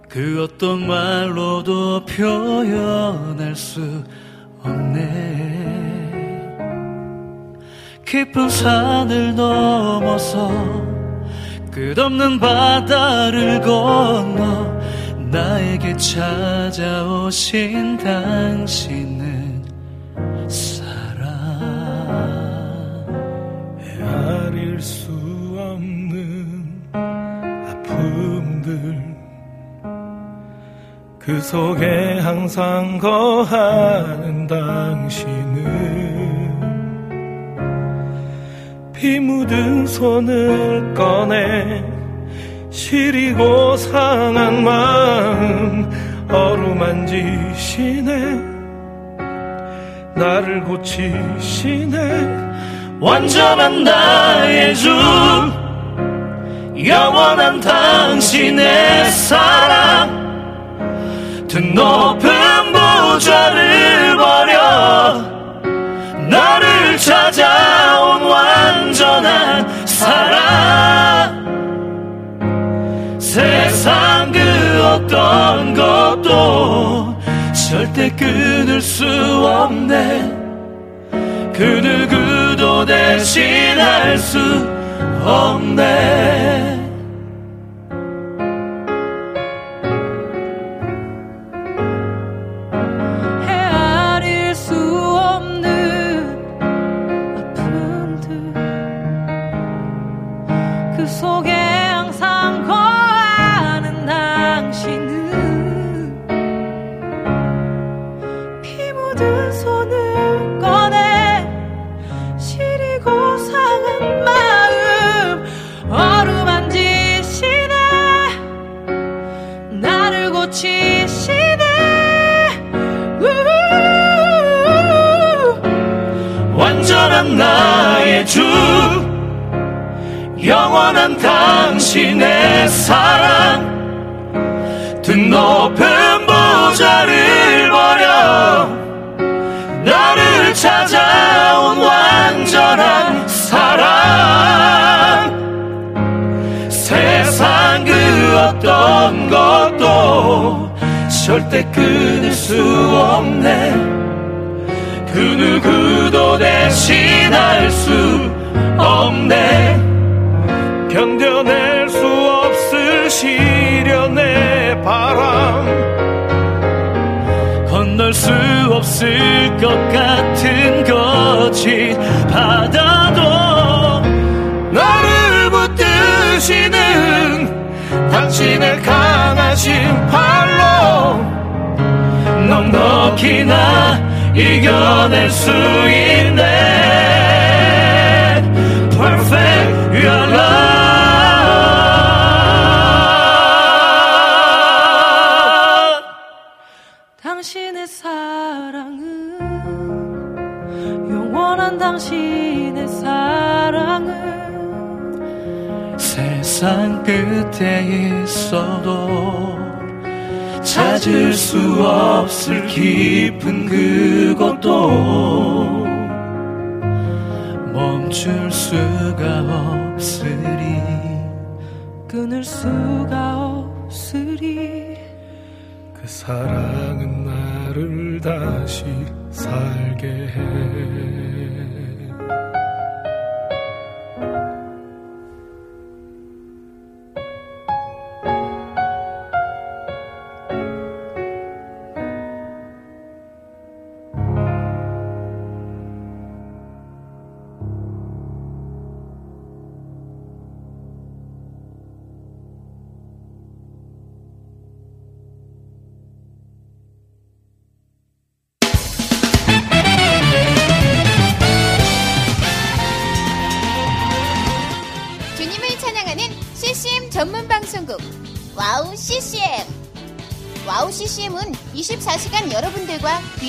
그 어떤 말로도 표현할 수 없네. 깊은 산을 넘어서 끝없는 바다를 건너 나에게 찾아오신 당신은 그 속에 항상 거하는 당신은 피 묻은 손을 꺼내 시리고 상한 마음 어루만지시네. 나를 고치시네. 완전한 나의 주 영원한 당신의 사랑 드높은 보좌를 버려 나를 찾아온 완전한 사랑. 세상 그 어떤 것도 절대 끊을 수 없네. 그 누구도 대신할 수 없네 영원한 당신의 사랑. 드높은 보좌를 버려. 나를 찾아온 완전한 사랑. 세상 그 어떤 것도 절대 끊을 수 없네. 그 누구도 대신할 수 없네 견뎌낼 수 없을 시련의 바람. 건널 수 없을 것 같은 거짓 바다도 나를 붙드시는 당신의 강하신 팔로 넉넉히나 이겨낼 수 있네 당신의 사랑은 세상 끝에 있어도 찾을 수 없을 깊은 그곳도 멈출 수가 없으리 끊을 수가 없으리. 그 사랑은 나를 다시 살게 해 주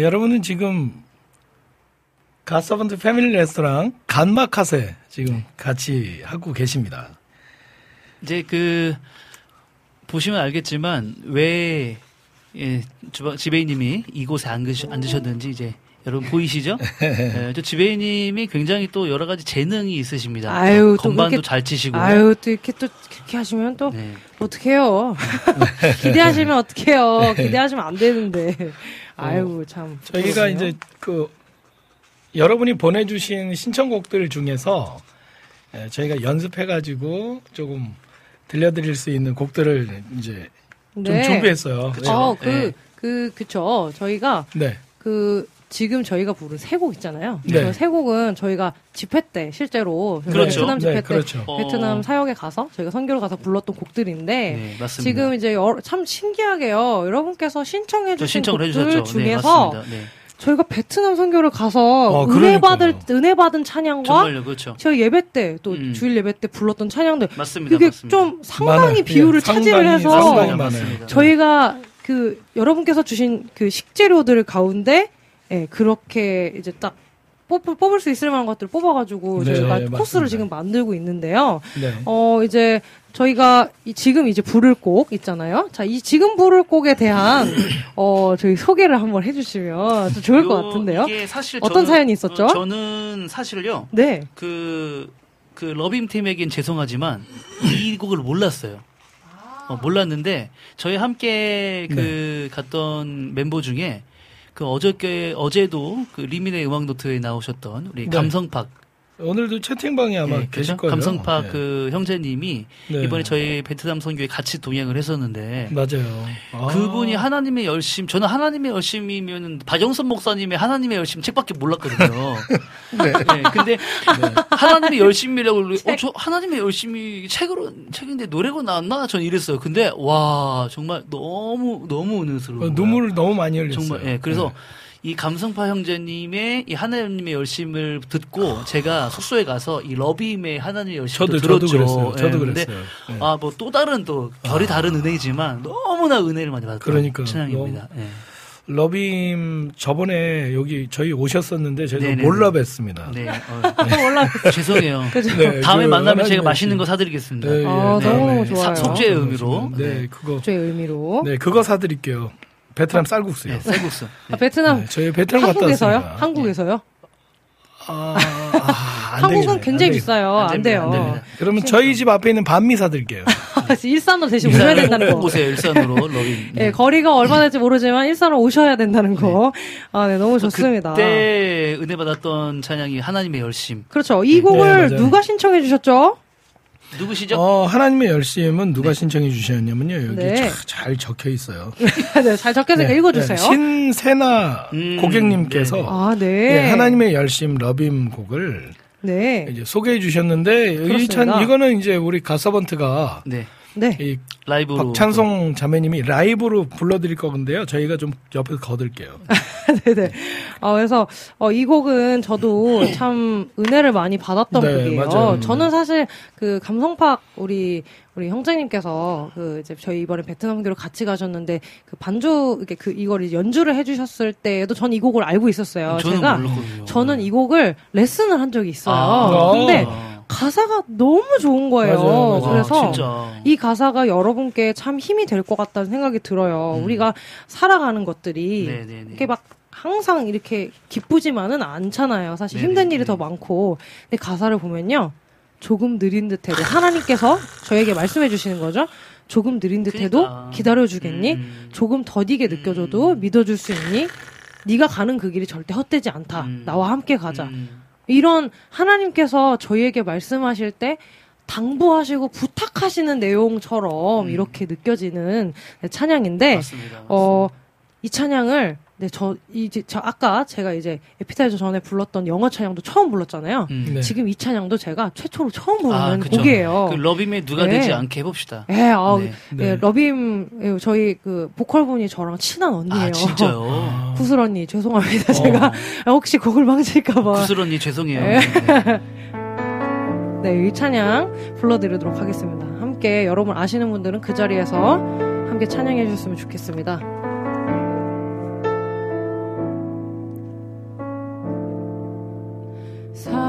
네, 여러분은 지금 가서번트 패밀리 레스토랑 간마카세 지금 같이 하고 계십니다. 이제 그 보시면 알겠지만 왜 예, 주방- 지배인님이 이곳에 앉으, 앉으셨는지 이제 여러분 보이시죠? 예, 저 지배인님이 굉장히 또 여러 가지 재능이 있으십니다. 아유, 또 건반도 그렇게- 잘 치시고. 아유, 또 이렇게 또 그렇게 하시면 또 네. 어떡해요. 기대하시면 어떡해요. 기대하시면 안 되는데. 아유, 참. 저희가 그러네요. 이제 그 여러분이 보내주신 신청곡들 중에서 예, 저희가 연습해가지고 조금 들려드릴 수 있는 곡들을 이제 좀 네. 준비했어요. 그쵸. 어, 그, 네. 그, 그쵸. 저희가 네. 그, 지금 저희가 부른 세 곡 있잖아요. 네. 그 세 곡은 저희가 집회 때 실제로 그렇죠. 베트남 집회 네, 때 그렇죠. 어. 베트남 사역에 가서 저희가 선교를 가서 불렀던 곡들인데 네, 맞습니다. 지금 이제 여러- 참 신기하게요. 여러분께서 신청해 저 주신 곡들 해주셨죠. 네, 중에서 맞습니다. 네. 저희가 베트남 선교를 가서 어, 은혜. 받을 은혜 받은 찬양과 정말요, 그렇죠. 저희 예배 때또 음. 주일 예배 때 불렀던 찬양들 맞습니다. 그게 맞습니다. 좀 상당히 많아요. 비율을 예, 차지를 해서 상당히 맞습니다. 많아요. 맞습니다. 저희가 그 여러분께서 주신 그 식재료들 가운데 예, 그렇게 이제 딱 뽑, 뽑을 수 있을 만한 것들을 뽑아가지고 네, 저희가 맞습니다. 코스를 지금 만들고 있는데요. 네. 어, 이제 저희가 이- 지금 이제 부를 곡 있잖아요. 자, 이 지금 부를 곡에 대한 어, 저희 소개를 한번 해주시면 좀 좋을 것 요- 같은데요. 이게 사실 어떤 저는- 사연이 있었죠? 어, 저는 사실요. 네. 그, 그 러빔 팀에겐 죄송하지만 이 곡을 몰랐어요. 어, 몰랐는데 저희 함께 그 네. 갔던 멤버 중에 그 어저께 어제도 그 리민의 음악 노트에 나오셨던 우리 네. 감성팍 오늘도 채팅방에 아마 예, 계실? 거예요. 감성팍 네. 그 형제님이 네. 이번에 저희 베트남 선교에 같이 동행을 했었는데 맞아요. 아. 그분이 하나님의 열심, 저는 하나님의 열심이면 박영선 목사님의 하나님의 열심 책밖에 몰랐거든요. 네. 네, 근데 하나님의 열심이라고 어, 저 하나님의 열심이 책으로 책인데 노래가 나왔나? 전 이랬어요. 근데 와 정말 너무 너무 은혜스러워. 어, 눈물을 너무 많이 흘렸어요. 정말 예. 그래서 네. 이 감성파 형제님의 이 하나님의 열심을 듣고 제가 숙소에 가서 이 러비임의 하나님의 열심도 저도 들었죠. 저도 그랬어요. 예, 저도 근데 그랬어요. 네. 아뭐 또 다른 또 결이 다른 은혜이지만 너무나 은혜를 많이 받았던 그러니까요. 찬양입니다. 예. 러빔 저번에 여기 저희 오셨었는데 제가 네네네. 몰라 뵀습니다. 네. 어, 올라. 죄송해요. 그죠? 네, 다음에 그 만나면 제가 맛있는 거 신- 사드리겠습니다. 네, 아, 예, 너무 네. 좋아요. 속죄의 의미로. 네, 네. 그거 저의 의미로. 네 그거 사드릴게요. 베트남 쌀국수요. 네, 쌀국수. 아, 베트남 네, 저희 베트남 갔다 한국에서요? 왔습니다. 한국에서요? 아, 아, 안 한국은. 굉장히 안. 비싸요. 안 안, 됩니다, 돼요. 안 됩니다. 그러면 저희 집 앞에 있는 반미 사들게요. 일산으로 대신 오셔야 된다는 거. 오세요 일산으로 러빙. 예, 거리가 얼마 될지 모르지만 일산으로 오셔야 된다는 거. 아, 네, 너무 좋습니다. 그때 은혜 받았던 찬양이 하나님의 열심. 그렇죠. 이 네, 곡을 맞아요. 누가 신청해 주셨죠? 누구시죠? 어, 하나님의 열심은 누가 신청해 주셨냐면요. 여기 네. 자- 잘 적혀 있어요. 네, 잘 적혀서 읽어주세요. 네, 신세나 음, 고객님께서 네, 네. 아, 네. 예, 하나님의 열심 러빔 곡을 네. 이제 소개해 주셨는데. 찬 이거는 이제 우리 가서번트가 네 네. 이 라이브로 박찬송 자매님이 라이브로 불러드릴 거건데요. 저희가 좀 옆에서 거들게요. 네네. 어, 그래서, 어, 이 곡은 저도 참 은혜를 많이 받았던 네, 곡이에요. 맞아요. 저는 사실 그 감성팍 우리, 우리 형제님께서 그 이제 저희 이번에 베트남교를 같이 가셨는데 그 반주, 이렇게 그 이거를 연주를 해주셨을 때에도 전 이 곡을 알고 있었어요. 저는 제가 몰랐거든요. 저는 이 곡을 레슨을 한 적이 있어요. 아. 근데 아. 가사가 너무 좋은 거예요. 맞아요, 맞아요. 그래서 아, 진짜. 이 가사가 여러분께 참 힘이 될 것 같다는 생각이 들어요. 음. 우리가 살아가는 것들이 네네네. 이렇게 막 항상 이렇게 기쁘지만은 않잖아요. 사실 네네, 힘든 일이 네. 더 많고. 근데 가사를 보면요. 조금 느린 듯해도 하나님께서 저에게 말씀해 주시는 거죠. 조금 느린 듯해도 그러니까. 기다려 주겠니? 음. 조금 더디게 느껴져도 음. 믿어 줄 수 있니? 네가 가는 그 길이 절대 헛되지 않다. 음. 나와 함께 가자. 음. 이런 하나님께서 저희에게 말씀하실 때 당부하시고 부탁하시는 내용처럼 음. 이렇게 느껴지는 찬양인데 맞습니다. 어, 이 찬양을 네, 저 이제 저 아까 제가 이제 에피타이저 전에 불렀던 영어 찬양도 처음 불렀잖아요. 음. 네. 지금 이 찬양도 제가 최초로 처음 부르는 아, 그쵸. 곡이에요. 그 러빔에 누가 네. 되지 않게 해봅시다. 예, 아, 네. 네. 예, 러빔 예, 저희 그 보컬분이 저랑 친한 언니예요. 아 진짜요? 구슬 언니 죄송합니다. 제가 혹시 곡을 망칠까봐. 구슬 언니 죄송해요. 네. 네. 네, 이 찬양 불러드리도록 하겠습니다. 함께 여러분 아시는 분들은 그 자리에서 함께 찬양해 주셨으면 좋겠습니다. 사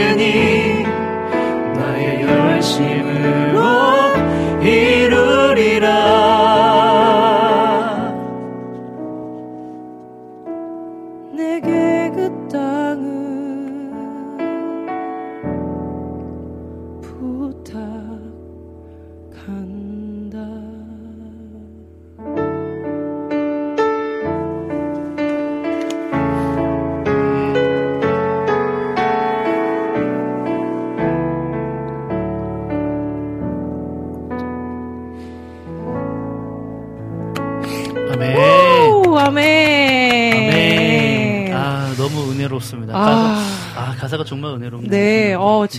있으니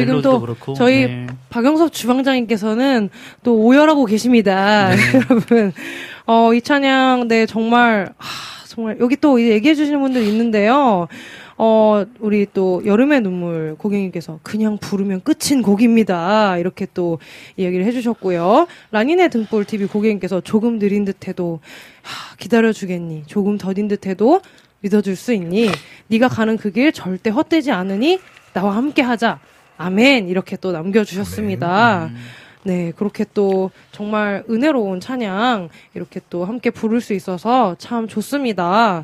지금 또 그렇고, 저희 네. 박영섭 주방장님께서는 또 오열하고 계십니다. 네. 여러분. 어, 이 찬양, 네, 정말, 아, 정말, 여기 또 얘기해 주시는 분들 있는데요. 어, 우리 또 여름의 눈물 고객님께서 그냥 부르면 끝인 곡입니다. 이렇게 또 이야기를 해주셨고요. 라니네 등불 TV 고객님께서 조금 느린 듯해도 하, 기다려주겠니? 조금 더딘 듯해도 믿어줄 수 있니? 네가 가는 그 길 절대 헛되지 않으니 나와 함께 하자. 아멘. 이렇게 또 남겨주셨습니다. 네, 그렇게 또 정말 은혜로운 찬양 이렇게 또 함께 부를 수 있어서 참 좋습니다.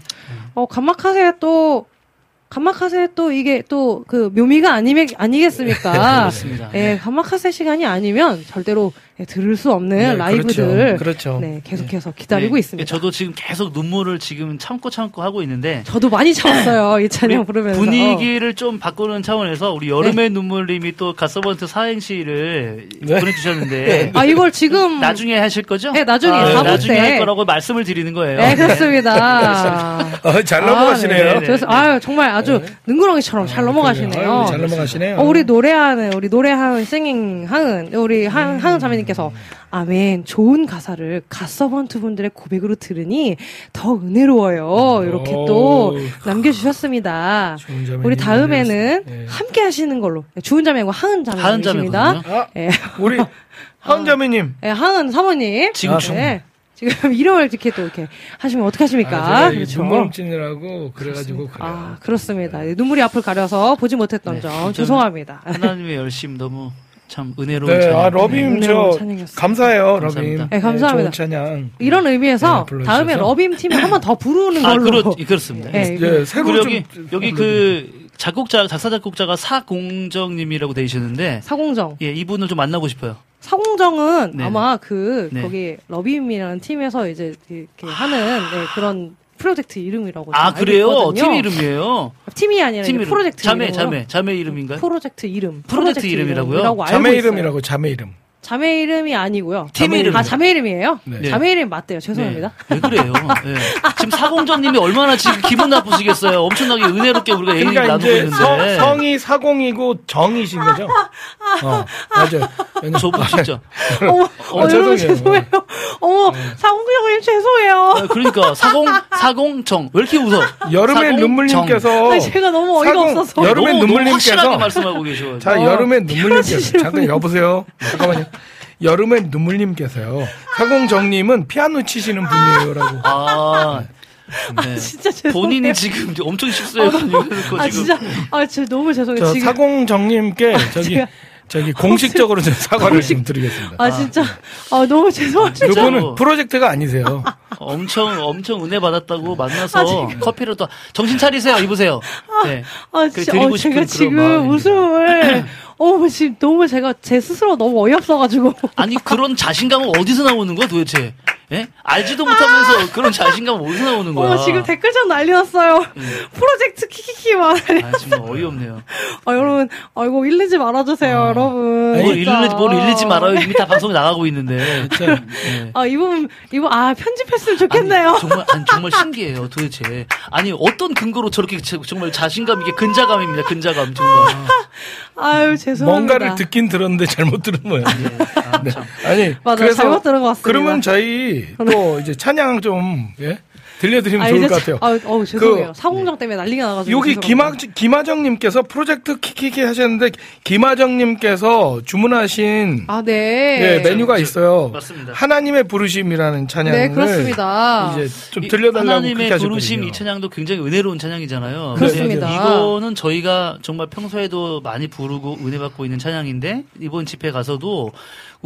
어, 감막하세 또 감막하세 또 이게 또 그 묘미가 아니 아니겠습니까? 그렇습니다. 예, 감막하세 시간이 아니면 절대로 예, 들을 수 없는 네, 라이브들 그렇죠. 그렇죠. 네, 계속해서 기다리고 네, 있습니다. 저도 지금 계속 눈물을 지금 참고 참고 하고 있는데 저도 많이 참았어요. 이 찬양 우리 부르면서. 분위기를 좀 바꾸는 차원에서 우리 여름의 눈물님이 또 가서번트 사행시를 네. 보내주셨는데 아, 이걸 지금 나중에 하실 거죠? 네, 나중에 아, 나중에 때. 할 거라고 말씀을 드리는 거예요. 네, 그렇습니다. 어, 잘 넘어가시네요. 아, 네. 그래서 아유 정말 아주 능구렁이처럼 잘 넘어가시네요. 아유, 잘 넘어가시네요. 어, 우리 노래하는 우리 노래하는 싱잉 하은 우리 하은 하은 자매님 께서 아멘 좋은 가사를 갓서번트 분들의 고백으로 들으니 더 은혜로워요 이렇게 또 오. 남겨주셨습니다. 좋은 자매님. 우리 다음에는 네. 함께 하시는 걸로 주은 자매고 하은 하은. 자매거든요. 아, 예, 우리 하은 자매님. 예, 하은 사모님 지금 네. 지금 이름을 이렇게 또 이렇게 하시면 어떡하십니까? 아, 제가 이 그렇죠. 눈물 찌느라고 그래가지고 그래요. 아, 그렇습니다. 눈물이 앞을 가려서 보지 못했던 네, 점 죄송합니다. 하나님의 열심 너무 참 은혜로운 네, 찬양. 아 러빔 은혜로운 저. 감사해요, 감사합니다. 러빔. 네, 감사합니다. 좋은 찬양. 이런 의미에서 네. 다음에 러빔 팀이 한번 더 부르는 아, 걸로. 그렇, 그렇습니다. 네, 예, 새로 그리고 좀 여기, 여기 그 작곡자, 작사 작곡자가 사공정 님이라고 되시는데 사공정. 예, 이분을 좀 만나고 싶어요. 사공정은 네. 아마 그 네. 거기 러빔이라는 팀에서 이제 이렇게 하는 네, 그런 프로젝트 이름이라고 아, 그래요? 있거든요. 팀 이름이에요? 팀이 아니라 팀 이름. 프로젝트 자매, 이름으로. 자매, 자매 이름인가요? 프로젝트 이름. 프로젝트 이름이라고요? 이름이라고 알고 자매. 이름이라고 자매 이름. 자매 이름이 아니고요. 팀 이름. 아, 자매 이름이에요? 네. 자매 이름 맞대요. 죄송합니다. 네. 왜 그래요? 네. 지금 사공전님이 얼마나 지금 기분 나쁘시겠어요? 엄청나게 은혜롭게 우리가 얘기 그러니까 나누고 이제 있는데. 성, 성이 사공이고 정이신 거죠? 어, 맞아요. 왜냐- 저분 진짜. 어머, 어, 어, 여러분 죄송해요. 죄송해요. 어머, 사공정님 죄송해요. 아, 그러니까 사공 사공정 왜 이렇게 웃어? 여름의. 눈물님께서 아니, 제가 너무 어이가 사공- 없어서. 여름의 너무, 너무 확실하게 눈물님께서 말씀하고 계셔. 자 어, 여름의 눈물님께서 피아노 잠깐 여보세요. 잠깐만요. 여름의 눈물님께서요. 사공정님은 피아노 치시는 분이에요라고. 아, 네. 진짜 죄송해요. 본인이 지금 엄청 실수해가지고 아 진짜 아 진짜 너무 죄송해요. 저 지금 사공정님께 저기 제가- 저기 공식적으로 좀 사과를 좀 드리겠습니다. 아 진짜 아 너무 죄송합니다. 그분은 프로젝트가 아니세요. 엄청 엄청 은혜 받았다고 만나서 아, 지금. 커피를 또 정신 차리세요 입으세요. 네. 아그 진짜 드리고 어, 제가 지금 마음입니다. 웃음을 어 지금 너무 제가 제 스스로 너무 어이없어가지고 아니 그런 자신감은 어디서 나오는 거야 도대체? 예? 알지도 못하면서 그런 자신감 어디서 나오는 거야? 어, 지금 댓글창 난리 났어요. 프로젝트 키키키만. 아, 정말 어이없네요. 아, 여러분, 아, 이거 일리지 말아주세요, 여러분. 뭘. 일리지, 뭘 일리지 말아요. 이미 다 방송에 나가고 있는데. 네. 아, 이분, 이분, 아, 편집했으면 좋겠네요. 아니, 정말, 아니, 정말 신기해요, 도대체. 아니, 어떤 근거로 저렇게 제- 정말 자신감, 이게 근자감입니다, 근자감, 정말. 아유, 죄송합니다. 뭔가를 듣긴 들었는데 잘못 들은 모양. 아, 참. 아니 맞아, 그래서 잘못 들은 것 같습니다. 그러면 저희 또 이제 찬양 좀 예? 들려드리면 아, 좋을 것 참- 같아요. 아, 어우, 죄송해요. 그- 사공장 때문에 난리가 나가지고. 여기 김하, 죄송합니다. 김하정님께서 프로젝트 키키키 하셨는데 김하정님께서 주문하신 아, 네. 예, 메뉴가 있어요. 맞습니다. 하나님의 부르심이라는 찬양을 네, 그렇습니다. 이제 좀이 들려달라고 하나님의. 부르심 이 찬양도 굉장히 은혜로운 찬양이잖아요. 그렇습니다. 근데 이거는 저희가 정말 평소에도 많이 부르고 은혜 받고 있는 찬양인데 이번 집회 가서도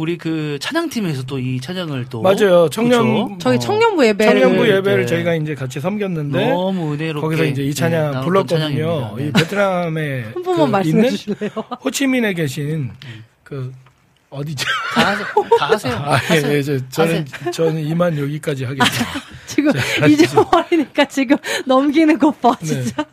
우리 그 찬양팀에서 또 이 찬양을 또 맞아요. 청년 그쵸? 저희 어, 청년부 예배를. 청년부 네, 예배를 네. 저희가 이제 같이 섬겼는데 너무 은혜롭게 거기서 이제 이 찬양 네, 불렀거든요. 찬양입니다. 네. 이 베트남에 한 번만 그 말씀해 있는 주실래요? 호치민에 계신 그 어디죠? 다 하세요. 다 하세요. 아, 하세요. 예, 예, 저, 저는 저는 이만 여기까지 하겠습니다. 지금 잊어버리니까 지금 넘기는 것 봐, 네. 진짜.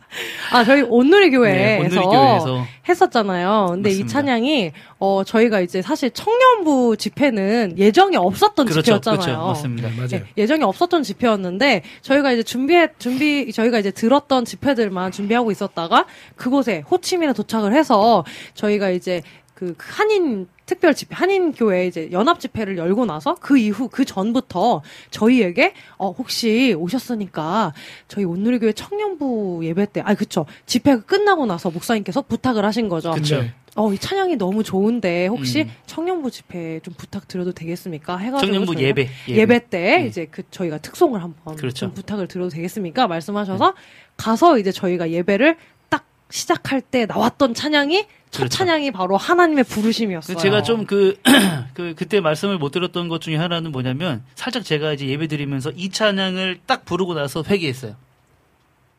아, 저희 온누리 교회에서, 네, 온누리 교회에서. 했었잖아요. 근데 이 맞습니다. 찬양이, 어, 저희가 이제 사실 청년부 집회는 예정이 없었던 그렇죠, 집회였잖아요. 그렇죠, 맞습니다. 네, 맞아요. 예, 예정이 없었던 집회였는데 저희가 이제 준비해 준비 저희가 이제 들었던 집회들만 준비하고 있었다가 그곳에 호치민에 도착을 해서 저희가 이제 그 한인 특별 집회 한인 교회 이제 연합 집회를 열고 나서 그 이후 그 전부터 저희에게 어 혹시 오셨으니까 저희 온누리교회 청년부 예배 때 아 그쵸 집회가 끝나고 나서 목사님께서 부탁을 하신 거죠. 그쵸. 네. 어, 이 찬양이 너무 좋은데 혹시 음. 청년부 집회 좀 부탁드려도 되겠습니까? 해가지고 청년부 예배, 예배. 예배, 때 음. 이제 그 저희가 특송을 한번 그렇죠. 좀 부탁을 드려도 되겠습니까? 말씀하셔서 가서 이제 저희가 예배를 딱 시작할 때 나왔던 찬양이 첫 그렇죠. 찬양이 바로 하나님의 부르심이었어요. 제가 좀 그, 그, 그때 말씀을 못 들었던 것 중에 하나는 뭐냐면, 살짝 제가 이제 예배 드리면서 이 찬양을 딱 부르고 나서 회개했어요.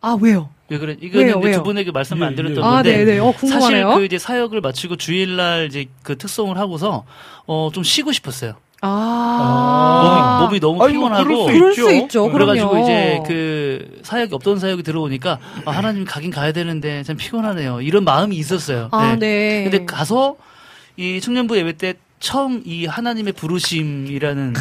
아 왜요? 왜 그래? 이거는 왜요? 두 분에게 말씀을 안 예, 드렸던 예. 아 건데. 네네. 어 사실 궁금하네요. 그 이제 사역을 마치고 주일날 이제 그 특송을 하고서, 어, 좀 쉬고 싶었어요. 아 몸이, 몸이 너무 아니, 뭐 피곤하고. 그럴 수 그럴 있죠. 수 있죠. 그래가지고 그럼요. 이제 그 사역이 없던 사역이 들어오니까 아, 하나님 가긴 가야 되는데 참 피곤하네요. 이런 마음이 있었어요. 아 네. 근데 가서 이 청년부 예배 때 처음 이 하나님의 부르심이라는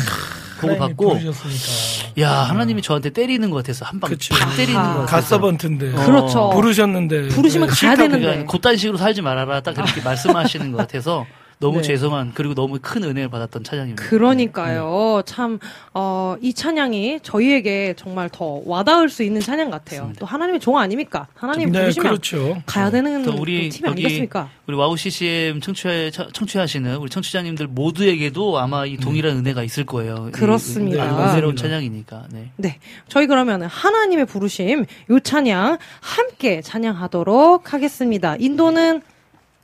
곡을 하나님이 받고 부르셨으니까. 야 하나님이 저한테 때리는 것 같아서 한 방. 팍 때리는 아. 것 같아서 가서번트인데 그렇죠. 부르셨는데 부르시면 네. 가야 그러니까 되는데. 곧단 식으로 살지 말아라 딱 그렇게 말씀하시는 것 같아서 너무 네. 죄송한 그리고 너무 큰 은혜를 받았던 찬양입니다. 그러니까요. 참, 어, 이 찬양이 저희에게 정말 더 와닿을 수 있는 찬양 같아요. 맞습니다. 또 하나님의 종 아닙니까? 하나님 네, 부르시면 그렇죠. 가야 되는 또 우리 또 팀이 여기 아니겠습니까? 우리 와우 CCM 청취하, 청취하시는 우리 청취자님들 모두에게도 아마 이 동일한 은혜가 있을 거예요. 이- 그렇습니다. 이- 이 은혜로운 찬양이니까. 네. 네. 저희 그러면 하나님의 부르심, 요 찬양 함께 찬양하도록 하겠습니다. 인도는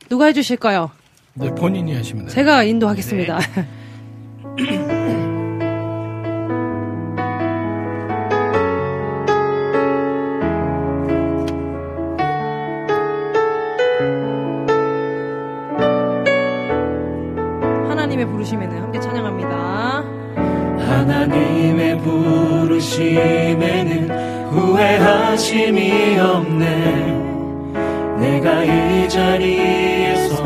누가 해주실까요? 네, 본인이 하시면 돼요. 제가 인도하겠습니다. 하나님의 부르심에는 함께 찬양합니다. 하나님의 부르심에는 후회하심이 없네 내가 이 자리에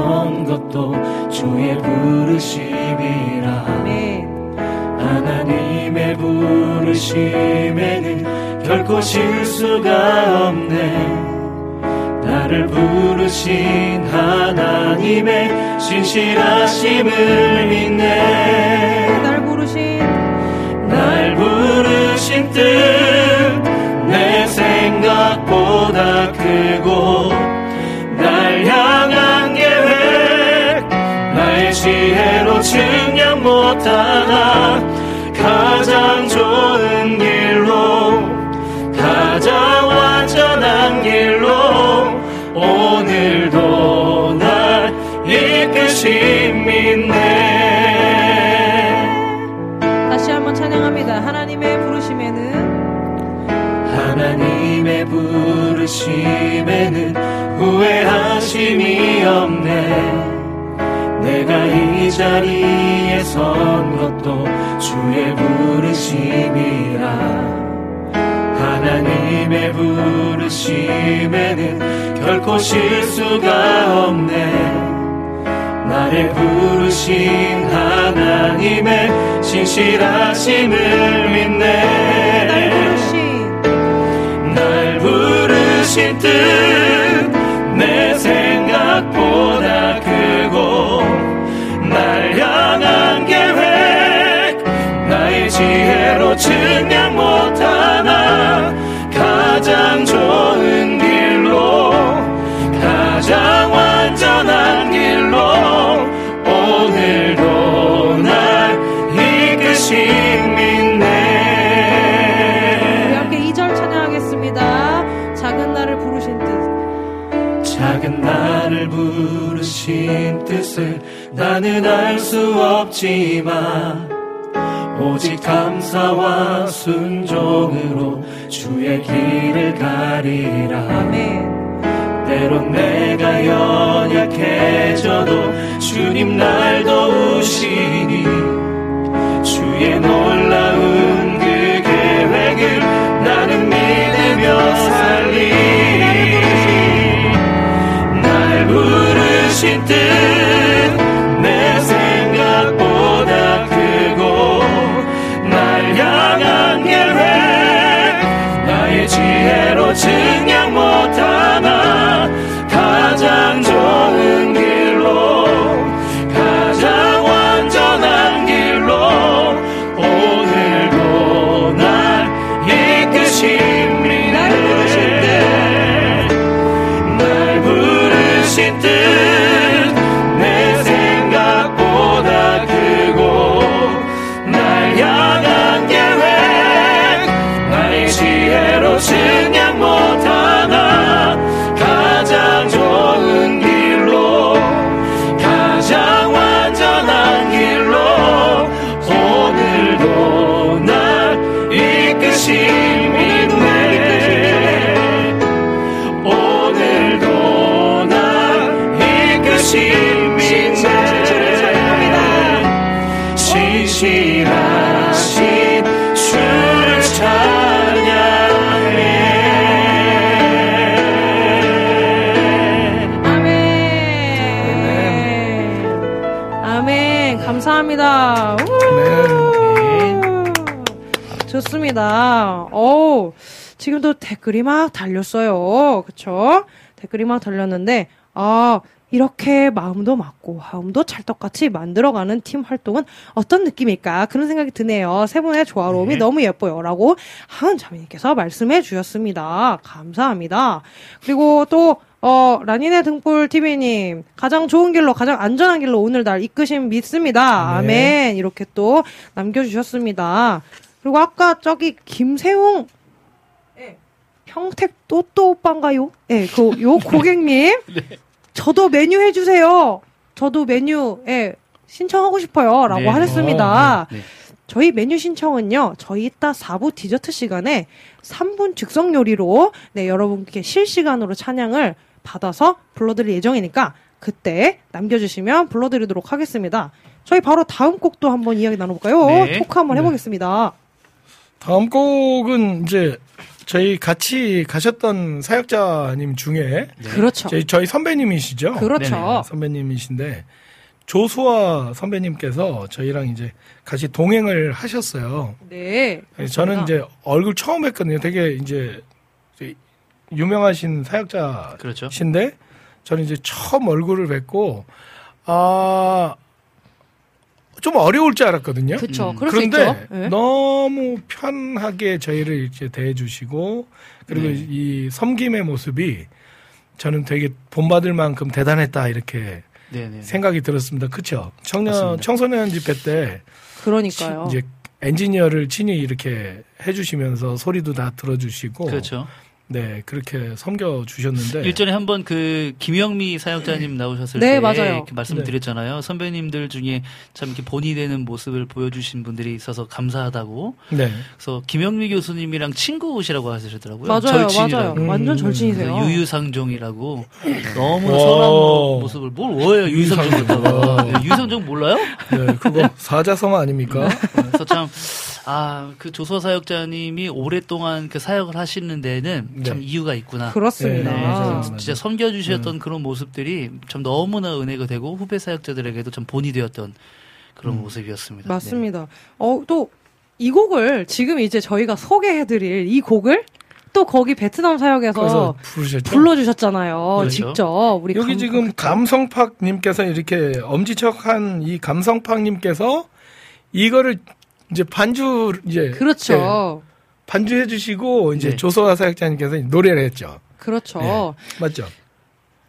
선 것도 주의 부르심이라 네. 하나님의 부르심에는 결코 실수가 없네 나를 부르신 하나님의 신실하심을 믿네 날 부르신 날 부르신 뜻 내 생각보다 크고 측량 못하나 가장 좋은 길로 가장 완전한 길로 오늘도 날 이끄신 믿네. 다시 한번 찬양합니다. 하나님의 부르심에는 하나님의 부르심에는 후회하심이 없네. 내가 이이 자리에 선 것도 주의 부르심이라. 하나님의 부르심에는 결코 실수가 없네. 나를 부르신 하나님의 신실하심을 믿네. 날 부르신 뜻내 생각보다 크 측량 못하나 가장 좋은 길로 가장 완전한 길로 오늘도 날 이끄신 믿네 함께 2절 찬양하겠습니다. 작은 나를 부르신 뜻. 작은 나를 부르신 뜻을 나는 알 수 없지만 오직 감사와 순종으로 주의 길을 가리라 아멘. 때론 내가 연약해져도 주님 날 도우시니 주의 놀라운 그 계획을 나는 믿으며 살리 날 부르신 뜻 좋습니다. 오, 지금도 댓글이 막 달렸어요. 그쵸? 댓글이 막 달렸는데, 아, 이렇게 마음도 맞고 마음도 찰떡같이 만들어가는 팀 활동은 어떤 느낌일까 그런 생각이 드네요. 세 분의 조화로움이 너무 예뻐요라고 하은 자매님께서 말씀해 주셨습니다. 감사합니다. 그리고 또 어, 라니네 등불 TV님, 가장 좋은 길로, 가장 안전한 길로 오늘 날 이끄심 믿습니다. 아멘. 이렇게 또 남겨주셨습니다. 그리고 아까 저기 김세웅, 예, 평택 또또 오빠인가요? 예, 그, 요 고객님, 저도 메뉴 해주세요. 저도 메뉴, 예, 신청하고 싶어요. 라고 네. 하셨습니다. 네. 저희 메뉴 신청은요, 저희 이따 4부 디저트 시간에 3분 즉석 요리로, 네, 여러분께 실시간으로 찬양을 받아서 불러드릴 예정이니까, 그때 남겨주시면 불러드리도록 하겠습니다. 저희 바로 다음 곡도 한번 이야기 나눠볼까요? 네. 토크 한번 해보겠습니다. 다음 곡은 이제 저희 같이 가셨던 사역자님 중에 그렇죠. 저희, 저희 선배님이시죠. 그렇죠. 네네. 선배님이신데 조수아 선배님께서 저희랑 이제 같이 동행을 하셨어요. 네. 그래서 저는. 이제 얼굴 처음 뵀거든요. 되게 이제 유명하신 그렇죠. 사역자신데 저는 이제 처음 얼굴을 뵙고 아. 좀 어려울 줄 알았거든요. 그쵸. 음. 그런데 있죠. 네. 너무 편하게 저희를 이제 대해주시고 그리고 네. 이 섬김의 모습이 저는 되게 본받을 만큼 대단했다 이렇게 네네. 생각이 들었습니다. 그쵸? 청년 맞습니다. 청소년 집회 때 그러니까요. 이제 엔지니어를 친히 이렇게 해주시면서 소리도 다 들어주시고 그렇죠. 네 그렇게 섬겨 주셨는데 일전에 한번 그 김영미 사역자님 나오셨을 네, 때 맞아요. 이렇게 말씀드렸잖아요. 선배님들 중에 참 이렇게 본이 되는 모습을 보여주신 분들이 있어서 감사하다고. 네 그래서 김영미 교수님이랑 친구시라고 하시더라고요. 맞아요, 절친이라고. 맞아요. 완전 음, 절친이세요. 네, 유유상종이라고 너무 와. 선한 모습을 뭘 뭐예요 유유상종 네, 유유상종 몰라요? 네, 그거 사자성어 아닙니까? 그래서 참, 아, 그 조서 사역자님이 오랫동안 그 사역을 하시는 데는 참 네. 이유가 있구나. 그렇습니다. 네, 맞아요. 진짜 섬겨주셨던 그런 모습들이 참 너무나 은혜가 되고 후배 사역자들에게도 참 본이 되었던 그런 음. 모습이었습니다. 맞습니다. 어, 또 이 곡을 지금 이제 저희가 소개해드릴 이 곡을 또 거기 베트남 사역에서? 불러주셨잖아요. 그렇죠. 직접 우리 여기 감- 지금? 감성팍님께서 이렇게 엄지척한 이 감성팍님께서 이거를 이제 반주 이제 네, 그렇죠. 반주해 주시고 이제 네. 조서아 사역자님께서 노래를 했죠. 그렇죠. 네. 맞죠?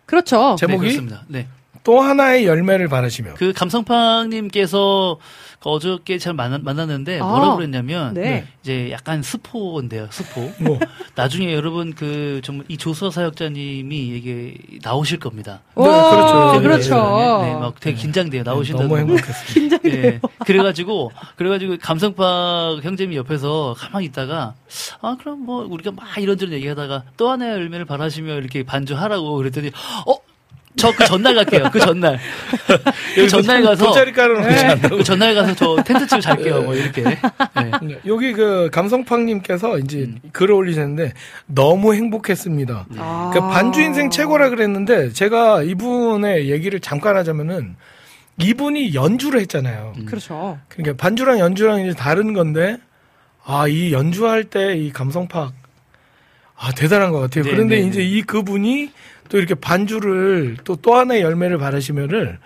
그렇죠. 제- 네, 제목이? 그렇습니다. 네. 또 하나의 열매를 바라시며. 그 감성팡님께서 그 어저께 잘 만났, 만났는데 아, 뭐라고 그랬냐면 네. 이제 약간 스포인데요, 스포. 뭐 나중에 여러분 그 정말 이 조서 사역자님이 이게 나오실 겁니다. 오, 그렇죠. 그렇죠. 네, 막 되게 긴장돼요. 나오신다고. 너무 행복했어요. 예. 그래가지고 그래가지고 감성박 형제님 옆에서 가만히 있다가 아 그럼 뭐 우리가 막 이런저런 얘기하다가 또 하나의 열매를 바라시며 이렇게 반주하라고 그랬더니 어. 저 그 전날 갈게요. 그 전날. 그 전날 가서 돗자리 깔아놓지 않다고. 그 전날 가서 저 텐트 치고 잘게요. 뭐 이렇게. 네. 네, 여기 그 감성팡님께서 이제 음. 글을 올리셨는데 너무 행복했습니다. 아. 그 반주 인생 최고라 그랬는데 제가 이분의 얘기를 잠깐 하자면은 이분이 연주를 했잖아요. 그렇죠. 그러니까 반주랑 연주랑 이제 다른 건데 아 이 연주할 때 이 감성팍 아 대단한 것 같아요. 네, 그런데 네, 이제 네. 이 그분이 또 이렇게 반주를 또 또 하나의 열매를 바라시면을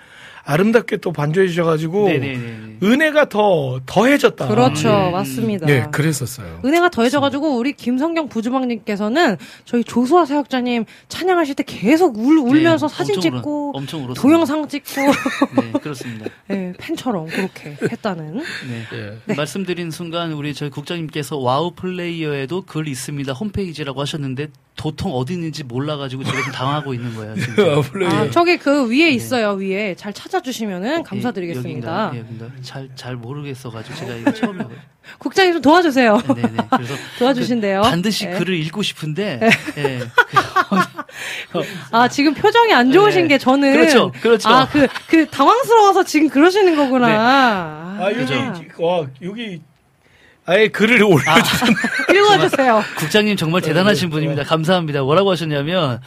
아름답게 또 반주해 주셔가지고 네네네. 은혜가 더 더해졌다. 그렇죠. 음. 맞습니다. 네, 그랬었어요. 은혜가 더해져가지고 우리 김성경 부주방님께서는 저희 조수아 사역자님 찬양하실 때 계속 울, 울면서 네, 사진 엄청 찍고 울었- 엄청 울었습니다. 동영상 찍고 네, 그렇습니다. 네, 팬처럼 그렇게 했다는. 네. 예. 말씀드린 순간 우리 저희 국장님께서 와우 플레이어에도 글 있습니다 홈페이지라고 하셨는데 도통 어디 있는지 몰라가지고 제가 좀 당하고 있는 거예요. 아, 저기 그 위에 있어요. 위에 잘 찾아 주시면은 감사드리겠습니다. 예, 여긴가? 잘, 잘 모르겠어가지고 제가 이거 처음이에요. 국장님 좀 도와주세요. 네네. 그래서 도와주신대요. 그 반드시 네. 글을 읽고 싶은데, 예. 아 지금 표정이 안 좋으신 네. 게 저는 그렇죠, 그렇죠. 아그그 당황스러워서 지금 그러시는 거구나. 네. 아, 아, 여기, 아. 와, 여기, 아예 글을 올려주셨네. 읽어주세요. 국장님 정말 대단하신 분입니다. 감사합니다. 뭐라고 하셨냐면,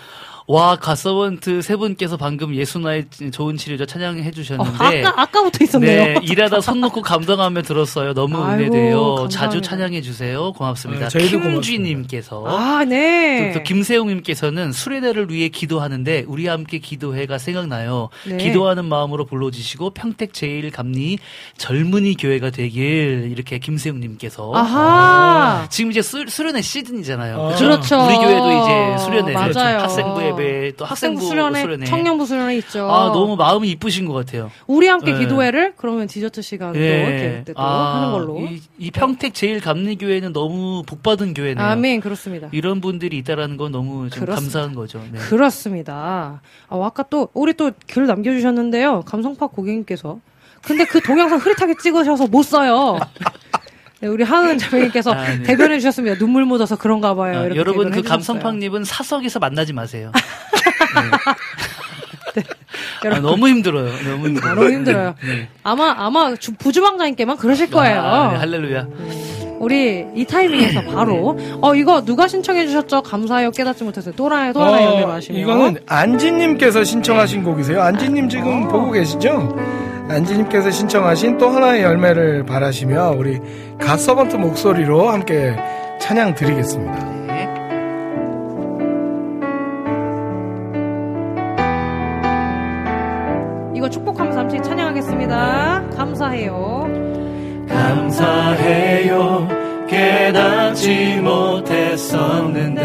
와, 가서번트 세 분께서 방금 예수나의 좋은 치료자 찬양해 어, 주셨는데, 아까 아까부터 있었네요. 네, 일하다 손 놓고 감동하며 들었어요. 너무 아이고, 은혜돼요. 감사합니다. 자주 찬양해 주세요. 고맙습니다. 네, 저희도 김쥐님께서 아 네. 또, 또 김세용님께서는 수레대를 위해 기도하는데 우리 함께 기도회가 생각나요. 네. 기도하는 마음으로 불러주시고 평택 제일 감리 젊은이 교회가 되길 이렇게 김세용님께서 아하. 지금 이제 수, 수련회 시즌이잖아요. 아. 그죠? 그렇죠. 우리 교회도 이제 수련회 맞아요. 학생부 예배 또 학생부, 수련회, 수련회. 청년부 수련회 있죠. 아 너무 마음이 이쁘신 것 같아요. 우리 함께 네. 기도회를 그러면 디저트 시간도 이렇게 또 하는 걸로. 이, 이 평택 제일 감리 교회는 너무 복받은 교회네요. 아멘 그렇습니다. 이런 분들이 있다라는 건 너무 좀 그렇습니다. 감사한 거죠. 네. 그렇습니다. 아, 아까 또 우리 또 글 남겨주셨는데요. 감성팍 고객님께서 근데 그 동영상 흐릿하게 찍으셔서 못 써요. 네, 우리 하은 자매님께서 아, 네. 대변해 주셨습니다. 눈물 묻어서 그런가 봐요. 아, 여러분 그. 감성팡님은 사석에서 만나지 마세요. 네. 아, 여러분. 너무 힘들어요. 너무 힘들어요. 아, 너무 힘들어요. 네. 아마 아마 주- 부주방장님께만 그러실 거예요. 아, 네, 할렐루야. 우리 이 타이밍에서 바로 어 이거 누가 신청해 주셨죠? 감사해요. 깨닫지 못했어요. 또라이 연결 마시면 어, 이거는 안지님께서 신청하신 곡이세요. 안지님 지금 보고 계시죠? 안지님께서 신청하신 또 하나의 열매를 바라시며 우리 갓서번트 목소리로 함께 찬양 드리겠습니다. 네. 이거 축복하면서 함께 찬양하겠습니다. 감사해요. 감사해요. 깨닫지 못했었는데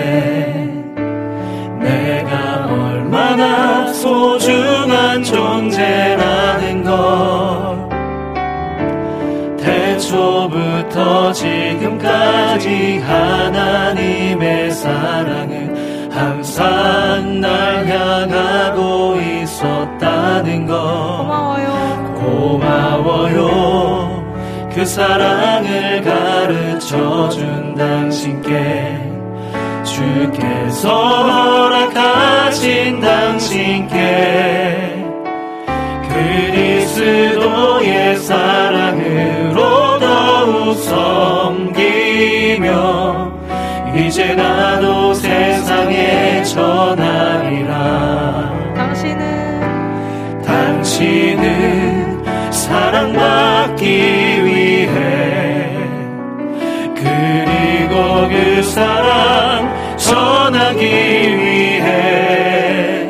내가 얼마나 소중한 존재라는 걸 태초부터 지금까지 하나님의 사랑은 항상 날 향하고 있었다는 것. 고마워요. 고마워요 그 사랑을 가르쳐 준 당신께 주께서 허락하신 당신께 그리스도의 사랑으로 더욱 섬기며 이제 나도 세상에 전하리라. 당신은 당신은 사랑받기 사랑 전하기 위해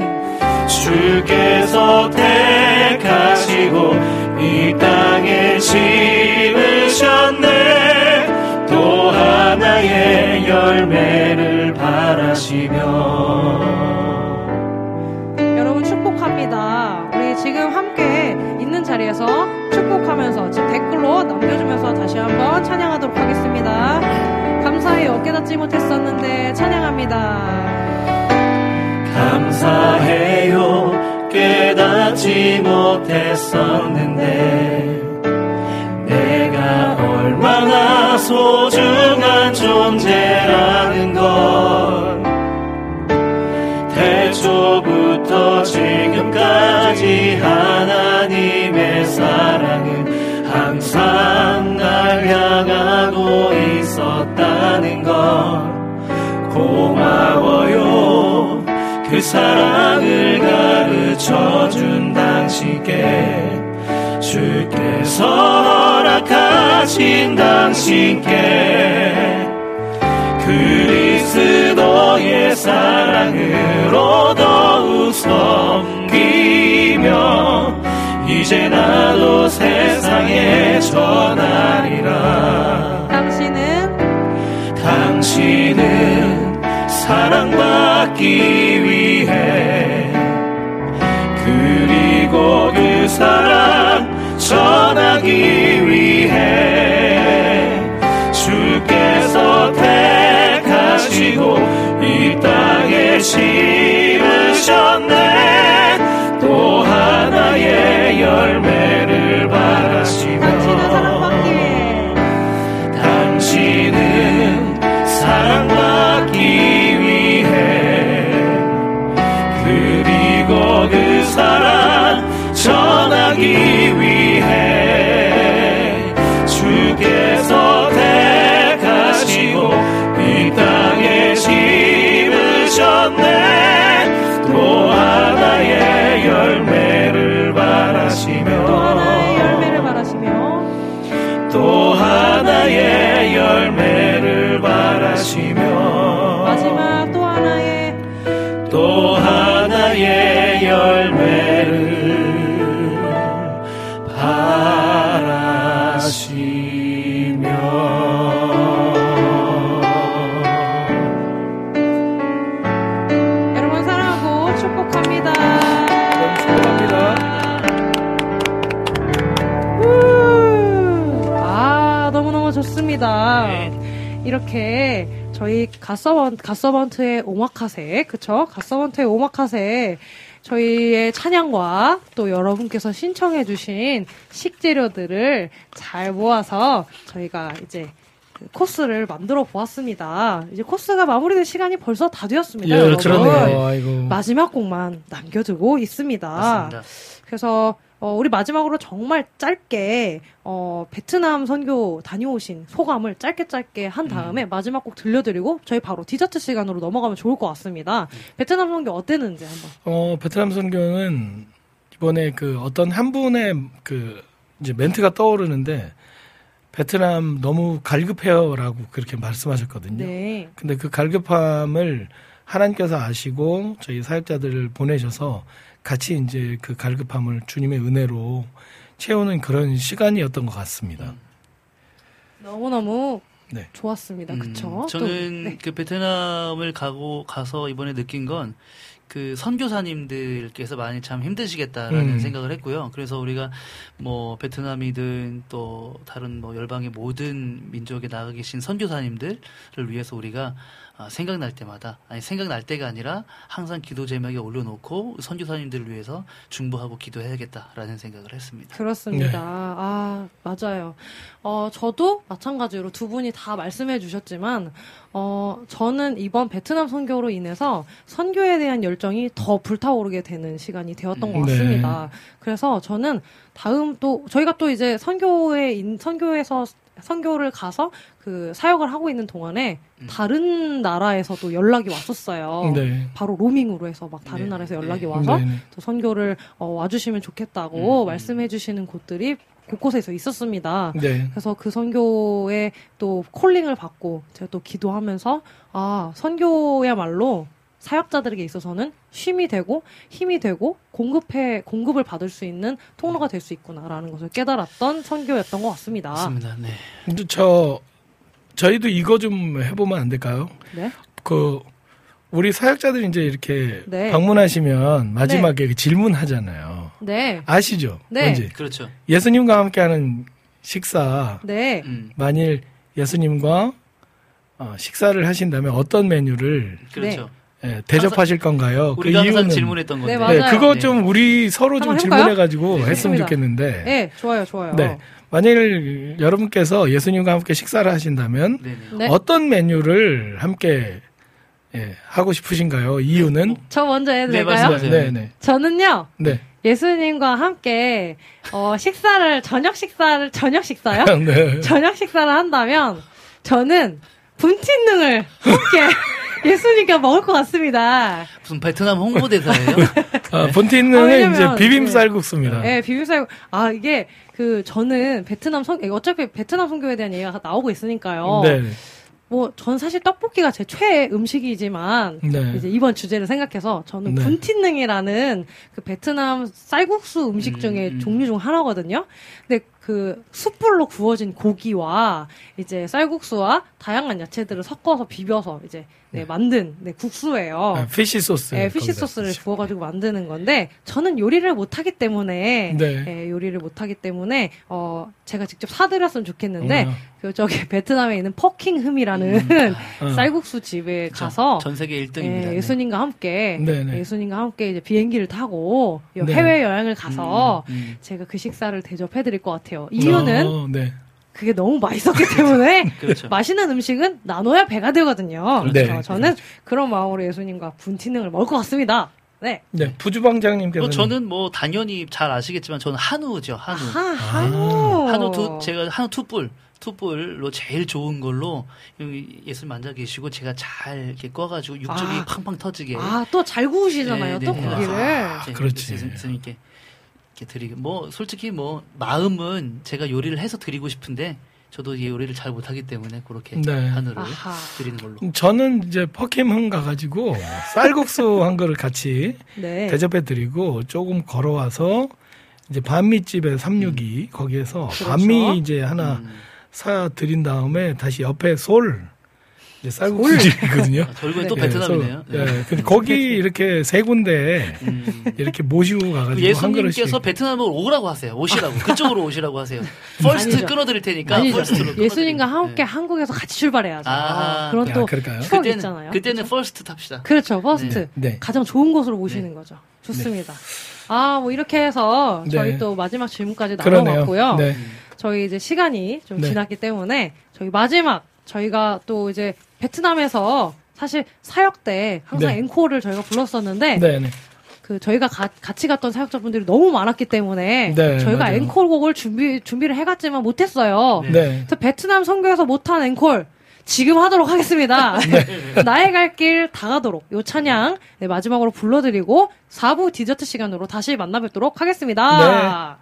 주께서 택하시고 이 땅에 심으셨네 또 하나의 열매를 바라시며 여러분 축복합니다. 우리 지금 함께 있는 자리에서 축복하면서 지금 댓글로 남겨주면서 다시 한번 찬양하도록 하겠습니다. 감사해요. 깨닫지 못했었는데 찬양합니다. 감사해요 깨닫지 못했었는데 내가 얼마나 소중한 존재라는 걸 태초부터 지금까지 하나님의 사랑은 항상 날 향하 사랑을 가르쳐 준 당신께 주께서 허락하신 당신께 그리스도의 사랑으로 더욱 섬기며 이제 나도 세상에 전하리라. 당신은 당신은 사랑받기 위해. 그리고 그 사랑 전하기 위해. 주께서 택하시고 이 땅에 심 너무너무 좋습니다. 이렇게 저희 갓서번, 갓서번트의 오마카세, 그쵸? 갓서번트의 오마카세, 저희의 찬양과 또 여러분께서 신청해주신 식재료들을 잘 모아서 저희가 이제 그 코스를 만들어 보았습니다. 이제 코스가 마무리될 시간이 벌써 다 되었습니다. 예. 그러네요. 아이고. 마지막 곡만 남겨두고 있습니다. 맞습니다. 그래서 어, 우리 마지막으로 정말 짧게 어, 베트남 선교 다녀오신 소감을 짧게 짧게 한 다음에 마지막 곡 들려드리고 저희 바로 디저트 시간으로 넘어가면 좋을 것 같습니다. 베트남 선교 어땠는지 한번. 어, 베트남 선교는 이번에 그 어떤 한 분의 그 이제 멘트가 떠오르는데 베트남 너무 갈급해요라고 그렇게 말씀하셨거든요. 네. 근데 그 갈급함을 하나님께서 아시고 저희 사역자들을 보내셔서 같이 이제 그 갈급함을 주님의 은혜로 채우는 그런 시간이었던 것 같습니다. 너무너무 네. 좋았습니다. 음, 그쵸? 또, 저는 네. 그 베트남을 가고 가서 이번에 느낀 건 그 선교사님들께서 많이 참 힘드시겠다라는 음. 생각을 했고요. 그래서 우리가 뭐 베트남이든 또 다른 뭐 열방의 모든 민족에 나가 계신 선교사님들을 위해서 우리가 아, 생각날 때마다 아니 생각날 때가 아니라 항상 기도 제목에 올려놓고 선교사님들을 위해서 중보하고 기도해야겠다라는 생각을 했습니다. 그렇습니다. 네. 아, 맞아요. 어, 저도 마찬가지로 두 분이 다 말씀해 주셨지만, 어, 저는 이번 베트남 선교로 인해서 선교에 대한 열정이 더 불타오르게 되는 시간이 되었던 것 네. 같습니다. 그래서 저는 다음 또, 저희가 또 이제 선교에, 인- 선교에서 선교를 가서 그 사역을 하고 있는 동안에 다른 나라에서도 연락이 왔었어요. 네. 바로 로밍으로 해서 막 다른 네. 나라에서 연락이 네. 와서 네, 네. 또 선교를 어, 와주시면 좋겠다고 음, 음. 말씀해 주시는 곳들이 곳곳에서 있었습니다. 네. 그래서 그 선교에 또 콜링을 받고 제가 또 기도하면서 아 선교야말로 사역자들에게 있어서는 쉼이 되고 힘이 되고 공급해 공급을 받을 수 있는 통로가 될 수 있구나라는 것을 깨달았던 선교였던 것 같습니다. 맞습니다. 네. 근데 저 저희도 이거 좀 해보면 안 될까요? 네. 그 우리 사역자들이 이제 이렇게 네. 방문하시면 마지막에 질문하잖아요. 네. 아시죠? 네. 뭔지 그렇죠. 예수님과 함께하는 식사 네. 음, 만일 예수님과 어, 식사를 하신다면 어떤 메뉴를 그렇죠. 예, 대접하실 건가요? 그 우리가 항상 이유는 질문했던 건데. 네, 맞아요. 네, 그거 네. 좀 우리 서로 좀? 질문해가지고 했으면 좋습니다. 좋겠는데. 네, 좋아요, 좋아요. 네. 만일 여러분께서 예수님과 함께 식사를 하신다면 네네. 네. 어떤 메뉴를 함께 예, 하고 싶으신가요? 이유는? 저 먼저 해도 네, 될까요? 말씀하세요. 네, 네. 저는요. 네. 예수님과 함께 어, 식사를 저녁 식사를 저녁 식사요? 네. 저녁 식사를 한다면 저는 분틴능을 함께 예수님과 먹을 것 같습니다. 무슨 베트남 홍보대사예요? 아, 아, 본티는 왜냐면, 이제 비빔 네. 쌀국수입니다. 예, 비빔쌀 아 이게 그 저는 베트남 선 어차피 베트남 선교에 대한 얘기가 나오고 있으니까요. 네. 뭐 전 사실 떡볶이가 제 최애 음식이지만 네. 이제 이번 주제를 생각해서 저는 네. 분틴능이라는 그 베트남 쌀국수 음식 음, 중에 음. 종류 중 하나거든요. 근데 그 숯불로 구워진 고기와 이제 쌀국수와 다양한 야채들을 섞어서 비벼서 이제 네, 만든 네, 국수예요. 아, fish sauce. 네, fish sauce를 쓰시고. 부어가지고 만드는 건데 저는 요리를 못하기 때문에 네. 예, 요리를 못하기 때문에 어 제가 직접 사드렸으면 좋겠는데 어. 그 저기 베트남에 있는 퍼킹흠이라는 어. 쌀국수 집에 가서 전 세계 1등입니다. 예, 예수님과 함께 네네. 예수님과 함께 이제 비행기를 타고 요 네. 해외 여행을 가서 음, 제가 그 식사를 대접해드릴 것 같아요. 이유는 어, 네. 그게 너무 맛있었기 때문에 그렇죠. 맛있는 음식은 나눠야 배가 되거든요. 네. 그래서 저는 그런 마음으로 예수님과 분티능을 먹을 것 같습니다. 네. 네. 부주방장님께서 뭐 저는 뭐 당연히 잘 아시겠지만 저는 한우죠. 한우. 하, 한우. 한우 두 제가 한우 투뿔 투뿔로 제일 좋은 걸로 예수님 앉아 계시고 제가 잘 이렇게 꺼가지고 육즙이 아. 팡팡 터지게. 아, 또 잘 구우시잖아요. 네, 또 네. 고기를. 네, 그렇지. 예수님께 이렇게 드리고 뭐 솔직히 뭐 마음은 제가 요리를 해서 드리고 싶은데 저도 이 요리를 잘 못하기 때문에 그렇게 네. 한우를 아하. 드리는 걸로. 저는 이제 퍼킴흥 가가지고 쌀국수 한 그릇 같이 네. 대접해드리고 조금 걸어와서 이제 반미집에 362 거기에서 그렇죠. 반미 이제 하나 음. 사 드린 다음에 다시 옆에 솔 이제 쌀국수 집이거든요. 아, 결국엔 또 네. 베트남이네요. 예, 네. 근데 거기 이렇게 세 군데 음. 이렇게 모시고 가가지고 한 그릇씩 예수님께서 베트남으로 오라고 하세요. 오시라고. 그쪽으로 오시라고 하세요. First. 끊어드릴 테니까 아니죠. first로 예수님과. 함께 네. 한국에서 같이 출발해야죠. 아, 그런 야, 또 그럴까요? 추억 그때는 있잖아요. 그때는 first 탑시다. 그렇죠. First. 네. 가장 좋은 곳으로 모시는 거죠. 좋습니다. 아, 뭐 이렇게 해서 저희 네. 또 마지막 질문까지. 나눠봤고요. 네. 저희 이제 시간이 좀 네. 지났기 때문에 저희 마지막 저희가 또 이제 베트남에서 사실 사역 때 항상 네. 앵콜을 저희가 불렀었는데 네, 네. 그 저희가 가- 같이 갔던 사역자분들이 너무 많았기 때문에 네, 저희가 맞아요. 앵콜곡을 준비 준비를 해갔지만 못했어요. 네. 네. 그래서 베트남 선교에서 못한 앵콜 지금 하도록 하겠습니다. 나의 갈 길 다가도록 요 찬양 네, 마지막으로 불러드리고 4부 디저트 시간으로 다시 만나 뵙도록 하겠습니다.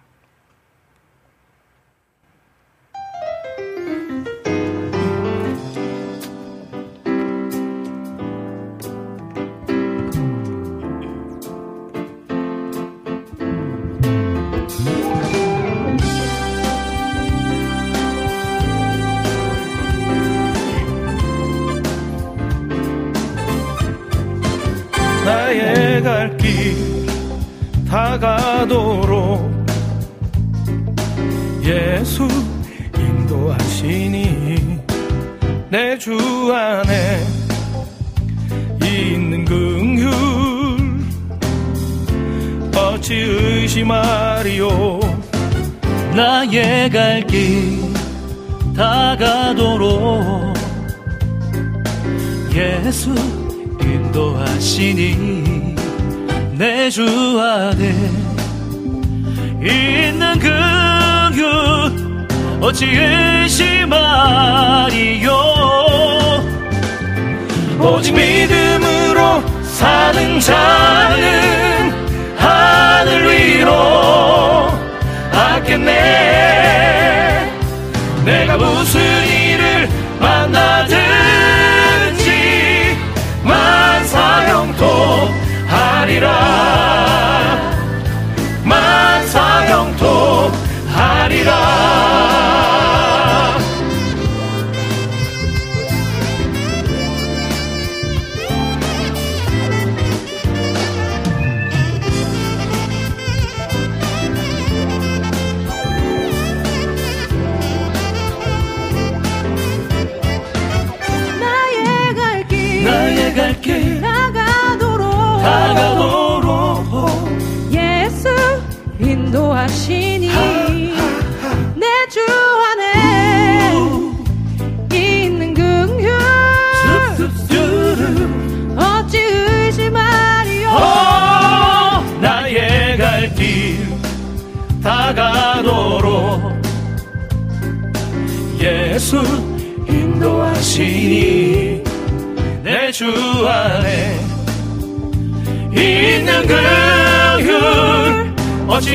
길 다가도록 예수 인도하시니 내 주 안에 긍휼 어찌 의심하리요? 나의 갈 길 다가도록 예수 인도하시니 내 주 안에 있는 긍휼 어찌 의심하리요? 오직 믿음으로 사는 자는 하늘 위로 하겠네. 내가 무슨 일을 만나든지 만사형통 하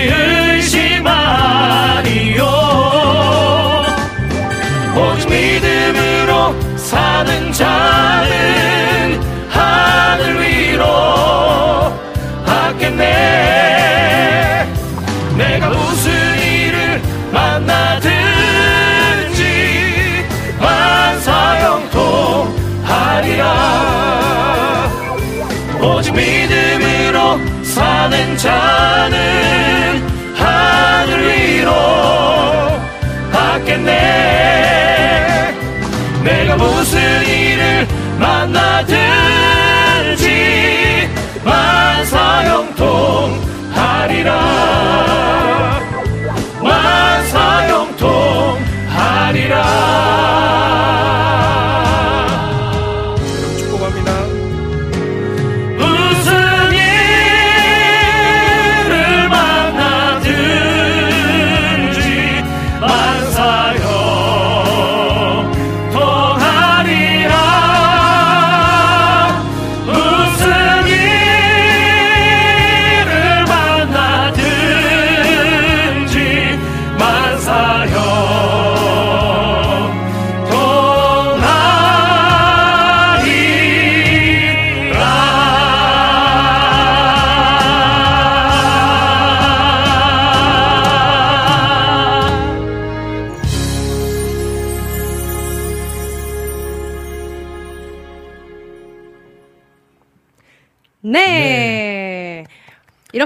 의심하리요. 오직 믿음으로 사는 자는 하늘 위로 하겠네. 내가 무슨 일을 만나든지 만사형통 하리라. 오직 믿음으로 사는 자 하겠네. 내가 무슨 일을 만나든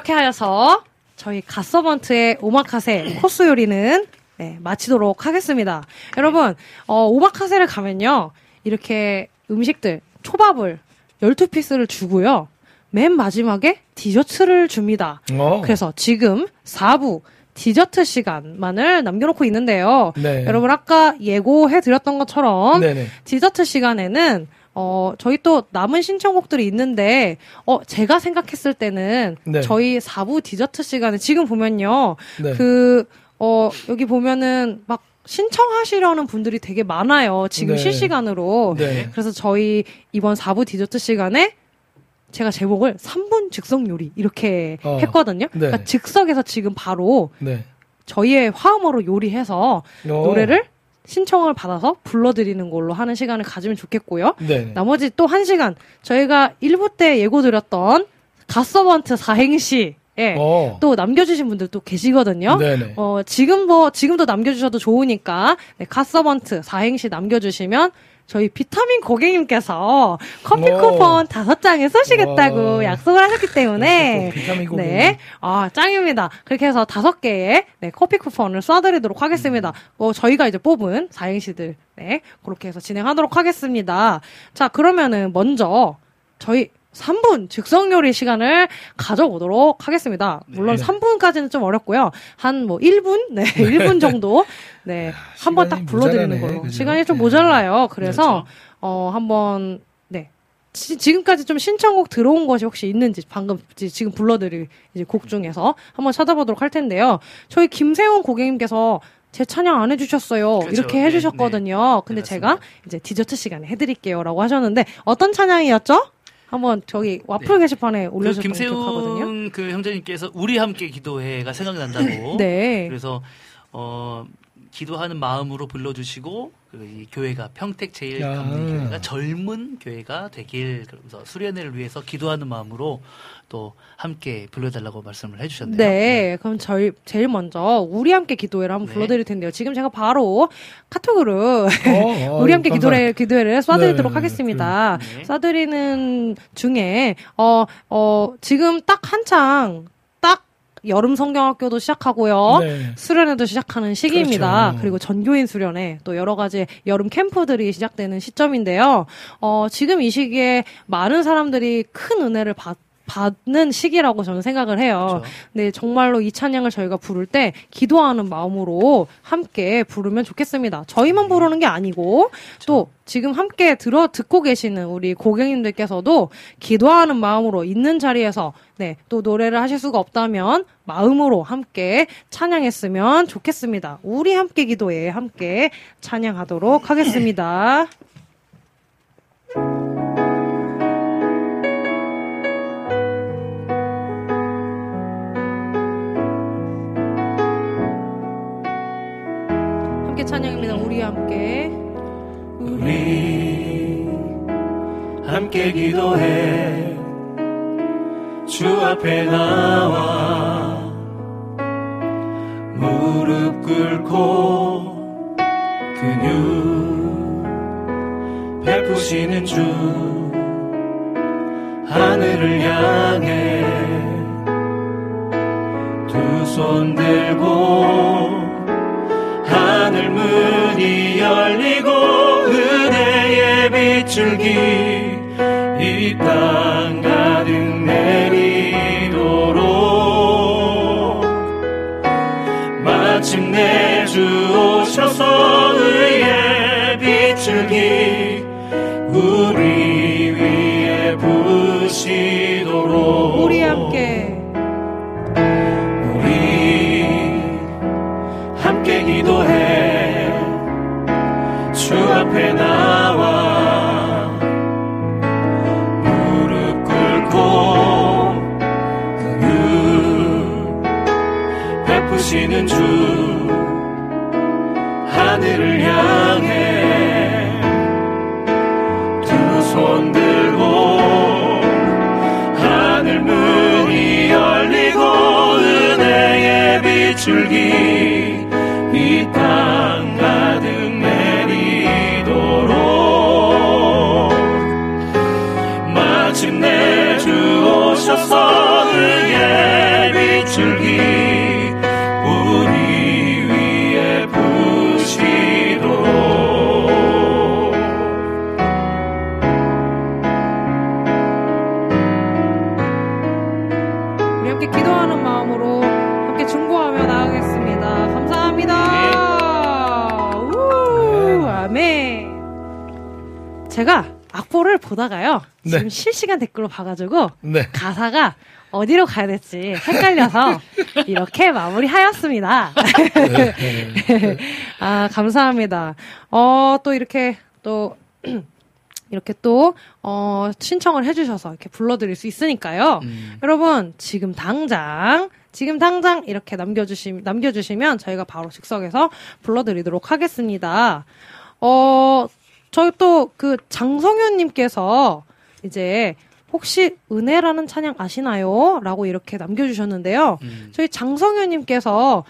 이렇게 하여서 저희 갓서번트의 오마카세 코스 요리는 네, 마치도록 하겠습니다. 여러분, 어, 오마카세를 가면요. 이렇게 음식들, 초밥을 12피스를 주고요. 맨 마지막에 디저트를 줍니다. 어. 그래서 지금 4부 디저트 시간만을 남겨놓고 있는데요. 네. 여러분 아까 예고해드렸던 것처럼 네네. 디저트 시간에는 어 저희 또 남은 신청곡들이 있는데 어 제가 생각했을 때는 네. 저희 4부 디저트 시간에 지금 보면요 네. 그 어 여기 보면은 막 신청하시려는 분들이 되게 많아요 지금 네. 실시간으로 네. 그래서 저희 이번 4부 디저트 시간에 제가 제목을 3분 즉석 요리 이렇게 어. 했거든요. 네. 그러니까 즉석에서 지금 바로 네. 저희의 화음으로 요리해서 어. 노래를 신청을 받아서 불러드리는 걸로 하는 시간을 가지면 좋겠고요. 네. 나머지 또 한 시간 저희가 1부 때 예고드렸던 갓서번트 사행시에 어. 또 남겨주신 분들 또 계시거든요. 네네. 어, 지금 뭐, 지금도 남겨주셔도 좋으니까, 네, 갓서번트 사행시 남겨주시면, 저희 비타민 고객님께서 커피 오. 쿠폰 다섯 장을 쏘시겠다고 와. 약속을 하셨기 때문에, 비타민 고객님. 네. 아, 짱입니다. 그렇게 해서 다섯 개의, 네, 커피 쿠폰을 쏴드리도록 하겠습니다. 뭐, 저희가 이제 뽑은 사행시들, 네, 그렇게 해서 진행하도록 하겠습니다. 자, 그러면은 먼저, 저희 3분 즉석 요리 시간을 가져보도록 하겠습니다. 물론 네. 3분까지는 좀 어렵고요. 한 뭐 1분? 네, 1분 정도. 네, 한번 딱 불러드리는 모자라네, 걸로. 그죠? 시간이 좀 네. 모자라요. 그래서, 그렇죠. 어, 한번, 네. 지, 지금까지 좀 신청곡 들어온 것이 혹시 있는지 방금 지- 지금 불러드릴 이제 곡 중에서 한번 찾아보도록 할 텐데요. 저희 김세훈 고객님께서 제 찬양 안 해주셨어요. 그렇죠. 이렇게 네, 해주셨거든요. 근데 네, 제가. 이제 디저트 시간에 해드릴게요라고 하셨는데 어떤 찬양이었죠? 한번 저기 와플 게시판에 그 올려주셨던 기억하거든요. 김세웅 그 형제님께서 우리 함께 기도해가 생각난다고. 네. 그래서 어 기도하는 마음으로 불러주시고 그이 교회가 평택 제일 야. 감리교회가 젊은 교회가 되길 그러면서 수련회를 위해서 기도하는 마음으로 또 함께 불러달라고 말씀을 해주셨네요. 네, 그럼 저희 제일 먼저 우리 함께 기도회를 한번 네. 불러드릴 텐데요. 지금 제가 바로 카톡으로 어, 어, 우리 함께 기도회 기도회를 쏴드리도록 네, 하겠습니다. 네. 쏴드리는 중에 어 어 지금 딱 한창 딱 여름 성경학교도 시작하고요. 네. 수련회도 시작하는 시기입니다. 그렇죠. 그리고 전교인 수련회 또 여러 가지 여름 캠프들이 시작되는 시점인데요. 어, 지금 이 시기에 많은 사람들이 큰 은혜를 받 받는 시기라고 저는 생각을 해요. 그렇죠. 네, 정말로 이 찬양을 저희가 부를 때 기도하는 마음으로 함께 부르면 좋겠습니다. 저희만 부르는 게 아니고 또 지금 함께 들어 듣고 계시는 우리 고객님들께서도 기도하는 마음으로 있는 자리에서 네, 또 노래를 하실 수가 없다면 마음으로 함께 찬양했으면 좋겠습니다. 우리 함께 기도에 함께 찬양하도록 하겠습니다. 함께 찬양입니다. 우리 함께 우리 함께 기도해 주 앞에 나와 무릎 꿇고 근육 베푸시는 주 하늘을 향해 두 손 들고 하늘 문이 열리고 은혜의 빗줄기 이 땅 가득 내리도록. 마침내 주 주 하늘을 향해 두 손 들고 하늘 문이 열리고 은혜의 빗줄기 이땅 가득 내리도록 마침내 주 오셔서 보다가요. 네. 지금 실시간 댓글로 봐가지고 네. 가사가 어디로 가야 될지 헷갈려서 이렇게 마무리하였습니다. 아, 감사합니다. 어, 또 이렇게 또 이렇게 또 어, 신청을 해주셔서 이렇게 불러드릴 수 있으니까요. 음. 여러분 지금 당장 지금 당장 이렇게 남겨주시 남겨주시면 저희가 바로 즉석에서 불러드리도록 하겠습니다. 어 저희 또 그 장성현님께서 이제 혹시 은혜라는 찬양 아시나요? 라고 이렇게 남겨주셨는데요. 음. 저희 장성현님께서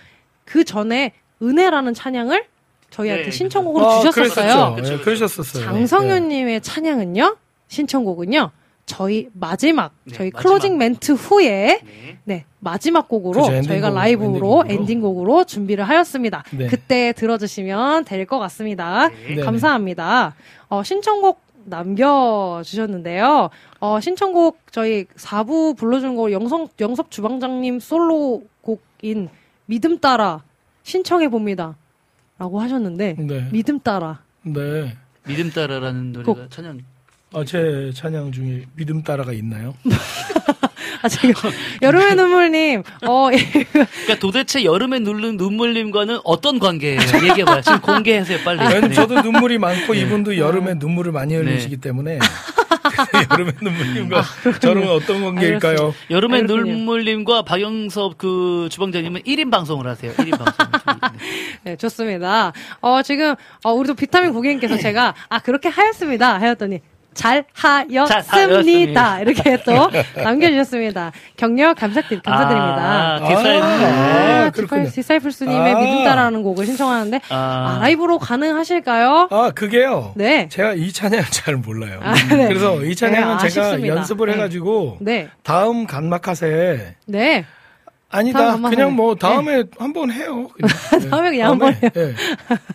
그 전에 은혜라는 찬양을 저희한테 네, 신청곡으로 아, 주셨었어요. 예, 그러셨었어요. 장성현님의 찬양은요, 신청곡은요, 저희 마지막, 네, 저희 마지막. closing 멘트 후에, 네. 네, 마지막 곡으로 그죠, 저희가 라이브로 엔딩곡으로. 엔딩곡으로 준비를 하였습니다. 네. 그때 들어주시면 될 것 같습니다. 네. 네. 감사합니다. 어, 신청곡 남겨주셨는데요. 어, 신청곡 저희 4부 불러준 거 영성, 영섭 주방장님 솔로 곡인 믿음 따라 신청해 봅니다. 라고 하셨는데, 네. 믿음 따라. 네. 믿음 따라라는 노래가 곡. 찬 양. 아, 제 찬양 중에 믿음 따라가 있나요? 아, 지금, 여름의 눈물님, 어, 그러니까 도대체 여름에 누른 눈물님과는 어떤 관계예요? 얘기해 봐요. 지금 공개하세요, 빨리. 왜냐면 네. 저도 눈물이 많고 네. 이분도 여름에 눈물을 많이 흘리시기 때문에 여름의 눈물님과 저는 어떤 관계일까요? 알겠습니다. 여름에 아. 눈물님과 박영섭 그 주방장님은 1인 방송을 하세요. 1인 방송. 네, 좋습니다. 어, 지금, 어, 우리 도 비타민 고객님께서 제가, 아, 그렇게 하였습니다. 하였더니, 잘 하였습니다. 이렇게 또 남겨주셨습니다. 격려 감사드립, 감사드립니다. 아, 디사이드. 아, 아. 디사이- 디사이플스님의 아. 믿음 따라하는 곡을 신청하는데, 아, 라이브로 가능하실까요? 아, 그게요. 네. 제가 이 찬양을 잘 몰라요. 아, 네. 그래서 이 찬양은 네, 제가 아쉽습니다. 연습을 네. 해가지고 네. 다음 간마카세 네. 아니다. 그냥 뭐 다음에 한번 해요. 그냥. 네. 다음에 그냥 한번 다음에, 예.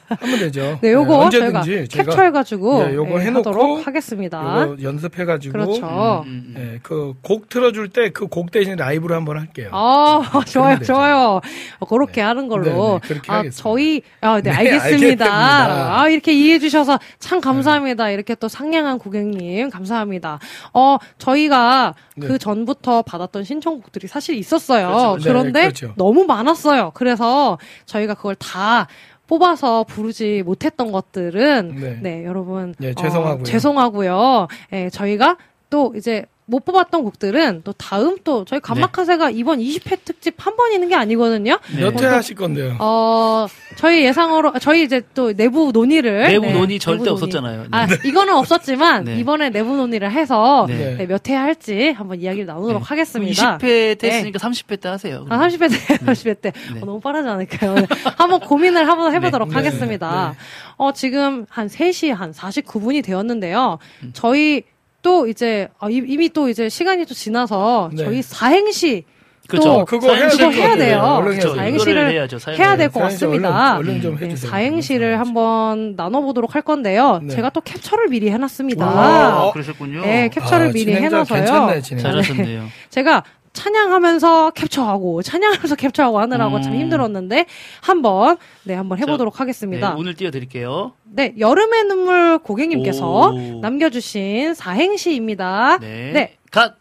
하면 되죠. 네, 요거 예, 저희가 언제든지 제가 캡처해 가지고 예, 요거 예, 해놓고 하도록 하겠습니다. 요거 연습해 가지고 그렇죠. 음, 음. 예, 그곡 틀어 줄 때 그 곡 대신 라이브로 한번 할게요. 아, 좋아요. 좋아요. 어, 그렇게 하는 걸로. 네, 네, 그렇게 아, 하겠습니다. 저희, 아, 네, 네, 알겠습니다. 알겠습니다. 아, 이렇게 이해해 주셔서 참 감사합니다. 이렇게 또 상냥한 고객님, 감사합니다. 어, 저희가 네. 그 전부터 받았던 신청곡들이 사실 있었어요. 그렇죠, 그렇죠. 그런데 네, 그렇죠. 너무 많았어요. 그래서 저희가 그걸 다 뽑아서 부르지 못했던 것들은 네. 네, 여러분 네, 어, 죄송하고요. 죄송하고요. 예, 저희가 또 이제 못 뽑았던 곡들은 또 다음 또 저희 감마카세가 이번 20회 특집 한 번 있는 게 아니거든요. 네. 몇회 하실 건데요? 어, 저희 예상으로, 저희 이제 또 내부 논의를. 내부 네, 논의 절대 내부 없었잖아요. 네. 아, 이거는 없었지만, 네. 이번에 내부 논의를 해서, 네. 네, 몇회 할지 한번 이야기를 나누도록 네. 하겠습니다. 20회 때 했으니까 30회 때 하세요. 아, 30회 때, 30회 때. 네. 어, 너무 빠르지 않을까요? 네. 한번 고민을 한번 해 보도록 네. 하겠습니다. 네. 어, 지금 한 3시 한 49분이 되었는데요. 음. 저희 또 이제, 어, 이- 이미 또 이제 시간이 또 지나서 네. 저희 사행시 그렇죠. 또 그거 해야 그거 될 해야 것 돼요. 얼른 그렇죠. 사행시를 해야죠. 사행시. 해야 될것 얼른, 같습니다. 얼른 좀 네, 해주세요. 사행시를 한번 나눠보도록 할 건데요. 네. 제가 또 캡처를 미리 해놨습니다. 와. 아, 그러셨군요. 네, 캡처를 아, 미리 해놔서요. 괜찮네. 잘하셨네요. 제가 찬양하면서 캡처하고 찬양하면서 캡처하고 하느라고 참 음. 힘들었는데 한번 네 한번 해보도록 하겠습니다. 네, 오늘 띄워드릴게요. 네, 여름의 눈물 고객님께서 오. 남겨주신 사행시입니다. 네. 네. 갓,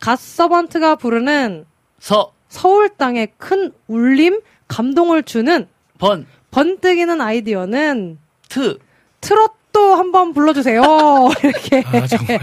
갓 서번트가 부르는 서, 서울 땅의 큰 울림, 감동을 주는 번, 번뜩이는 아이디어는 트. 트롯 도 한번 불러주세요. 이렇게. 아, 정말요.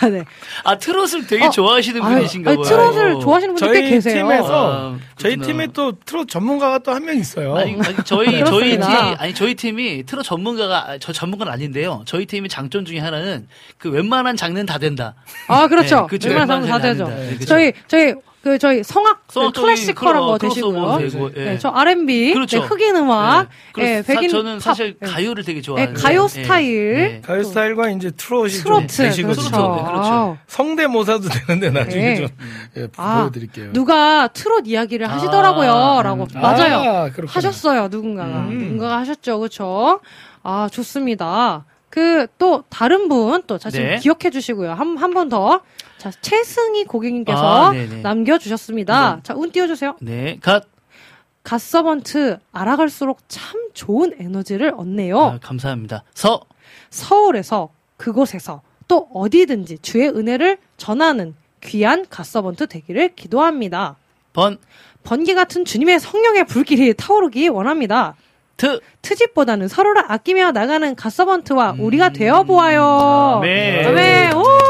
아, 네. 아, 트롯을 되게 어, 좋아하시는 아유, 분이신가 봐요. 트롯을 좋아하시는 분들 꽤 계세요. 팀에서 아, 저희. 팀에 또 트롯 전문가가 또 한 명 있어요. 아니, 아니, 저희 저희 팀. 아니 저희 팀이 트롯 전문가가 아, 저 전문가는 아닌데요. 저희 팀의 장점 중에 하나는 그 웬만한 장르는 다 된다. 아, 그렇죠. 네, 그쵸. 웬만한 사람 다 되죠. 장르는 다 되죠. 저희, 저희, 그, 저희 성악, 성악적인 classical한 그런 거 크로스오버 되시고요. 되고, 예. 네, 저 R&B, 그렇죠. 네, 흑인 음악, 네. 예, 그래서 백인 사, 저는 팝, 사실 예. 가요를 되게 네, 좋아하는데 가요 예. 스타일. 네. 가요 스타일과 이제 트롯이 트로트, 좀 되시거든요. 그렇죠. 네, 그렇죠. 아우. 성대모사도 되는데 나중에 네. 좀 예, 아, 보여드릴게요. 누가 트롯 이야기를 아, 하시더라고요. 라고. 음. 맞아요. 아. 하셨어요, 누군가가. 음. 누군가가 하셨죠, 그쵸? 아, 좋습니다. 그, 또, 다른 분, 또, 자, 지금 네. 기억해 주시고요. 한, 한 번 더. 자, 최승희 고객님께서 아, 네네. 남겨주셨습니다. 자, 운 띄워주세요. 네. 갓. 갓서번트, 알아갈수록 참 좋은 에너지를 얻네요. 아, 감사합니다. 서. 서울에서, 그곳에서, 또 어디든지 주의 은혜를 전하는 귀한 갓서번트 되기를 기도합니다. 번. 번개 같은 주님의 성령의 불길이 타오르기 원합니다. 트. 트집보다는 서로를 아끼며 나가는 갓서번트와 우리가 되어 보아요. 아멘. 아멘. 오!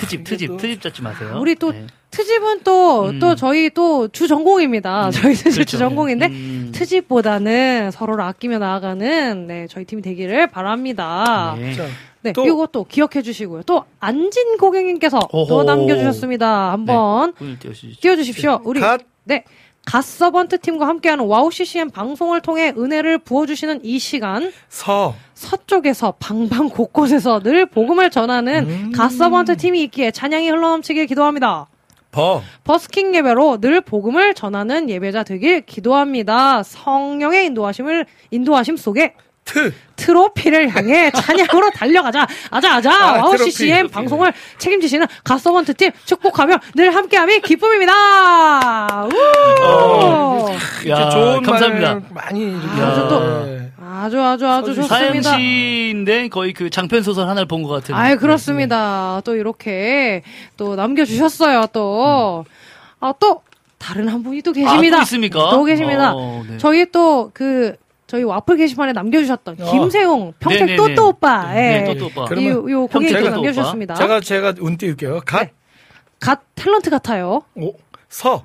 트집, 트집, 트집 잡지 마세요. 우리 또 네. 트집은 또, 음. 또 저희 또 주 전공입니다. 저희 트집 그렇죠. 주 전공인데, 음. 트집보다는 서로를 아끼며 나아가는, 네, 저희 팀이 되기를 바랍니다. 네, 네. 자, 네 또- 이거 또 기억해 주시고요. 또, 안진 고객님께서 또. 남겨주셨습니다. 한번 띄워주시죠. 띄워주십시오. 우리, 갓. 네. 갓서번트 팀과 함께하는 와우 CCM 방송을 통해 은혜를 부어주시는 이 시간, 서. 서쪽에서 방방 곳곳에서 늘 복음을 전하는 음. 갓서번트 팀이 있기에 찬양이 흘러넘치길 기도합니다. 버. 버스킹 예배로 늘 복음을 전하는 예배자 되길 기도합니다. 성령의 인도하심을 인도하심 속에 트. 트로피를 향해 찬양으로 달려가자. 아자, 아자. 아, 와우 트로피. CCM 방송을 책임지시는 가서번트 팀 축복하며 늘 함께함이 기쁨입니다. 우! 이렇게 야, 좋은 감사합니다. 말 많이 이렇게 아주 또 네. 아주 아주 아주 좋습니다. 사행시인데 거의 그 장편 소설 하나를 본 것 같은. 아이 그렇습니다. 또 이렇게 또 남겨주셨어요. 또 아, 또 다른 한 분이 또 계십니다. 아, 또 있습니까? 또 계십니다. 어, 네. 저희 또 그 저희 와플 게시판에 남겨주셨던 어. 김세용 평택 네네네. 또또 오빠, 네, 예. 또또 오빠. 이, 요 고객 또 남겨주셨습니다. 제가 제가 운 띄울게요. 갓, 네. 갓 탤런트 같아요. 오, 서.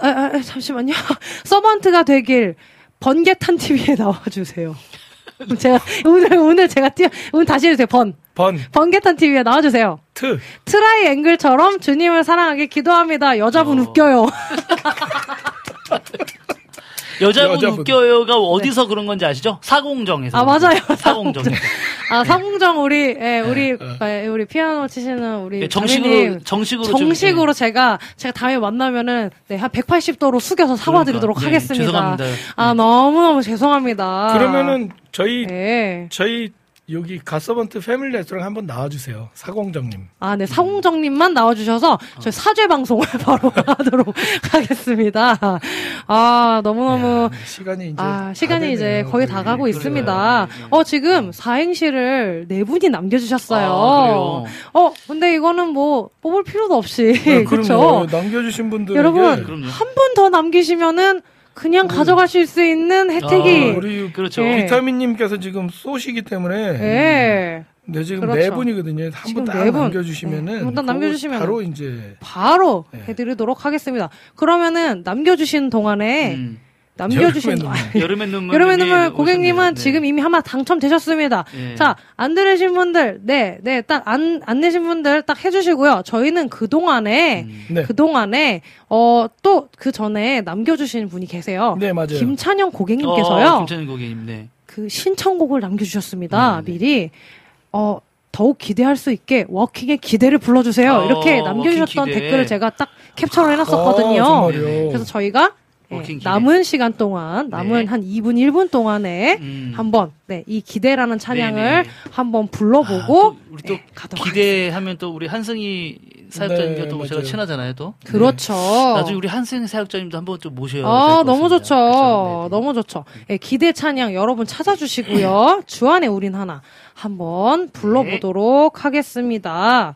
아, 아, 아, 잠시만요. 서번트가 되길 번개탄 TV에 나와주세요. 제가 오늘 오늘 제가 띄 오늘 다시 해주세요. 번 번, 번개탄 TV에 나와주세요. 트. 트라이 앵글처럼 주님을 사랑하게 기도합니다. 여자분 어. 웃겨요. 여자분, 여자분. 웃겨요가 어디서 그런 건지 아시죠? 사공정에서. 아 맞아요. 사공정. 아 사공정 우리 예, 우리 예, 우리 피아노 치시는 우리 예, 정식으로 자매님. 정식으로 좀, 정식으로 제가 제가 다음에 만나면은 네, 한 180도로 숙여서 사과드리도록 그러니까. 네, 하겠습니다. 죄송합니다. 아 너무 너무 죄송합니다. 그러면은 저희 네. 저희 여기 갓서번트 패밀리 레스토랑 한번 나와주세요. 사공정님. 아, 네, 사공정님만 나와주셔서 저희 사죄 방송을 바로 하도록 하겠습니다. 아, 너무너무. 야, 시간이 이제 아, 다 시간이 이제. 거의 다 가고 그러니까. 있습니다. 어, 지금 사행시를 네 분이 남겨주셨어요. 아, 그래요? 어, 근데 이거는 뭐, 뽑을 필요도 없이. 네, 그렇죠. 남겨주신 분들 여러분. 한 분 더 남기시면은 그냥 가져가실 수 있는 혜택이. 아, 우리 그렇죠. 예. 비타민님께서 지금 쏘시기 때문에 예. 네 지금 그렇죠. 네 분이거든요. 한 분딱네 분. 남겨주시면은 네, 한분딱 그거 남겨주시면은. 바로 이제 바로 네. 해드리도록 하겠습니다. 그러면은 남겨주신 동안에 음. 남겨주신 여름의 아, 여름의 눈물. 여름의 눈물 고객님은. 네. 지금 이미 하나 당첨되셨습니다. 예. 자, 안 들으신 분들, 네, 네, 딱 안, 안 내신 분들 딱 해주시고요. 저희는 그동안에, 음. 네. 그동안에, 어, 또 그 전에 남겨주신 분이 계세요. 네 맞아요. 김찬영 어, 고객님께서요. 김찬희 고객님, 네. 그 신청곡을 남겨주셨습니다. 네, 네. 미리. 어, 더욱 기대할 수 있게 워킹의 기대를 불러주세요. 어, 이렇게 남겨주셨던 기대. 댓글을 제가 딱 캡처를 해놨었거든요. 아. 그래서 저희가 예, 워킹 기대. 남은 시간 동안 남은 네. 한 2분 1분 동안에 음. 한번 네, 이 기대라는 찬양을 네네. 한번 아, 불러보고 또 우리 또 네, 가도록 기대하면 또 우리 한승희 사역자님과 네, 또 제가. 친하잖아요, 또. 네. 그렇죠. 나중에 우리 한승희 사역자님도 한번 좀 모셔야 아, 될것 너무. 좋죠. 그렇죠? 네. 너무 좋죠. 예, 기대 찬양 여러분 찾아주시고요. 주안에 우린 하나 한번 불러보도록 하겠습니다.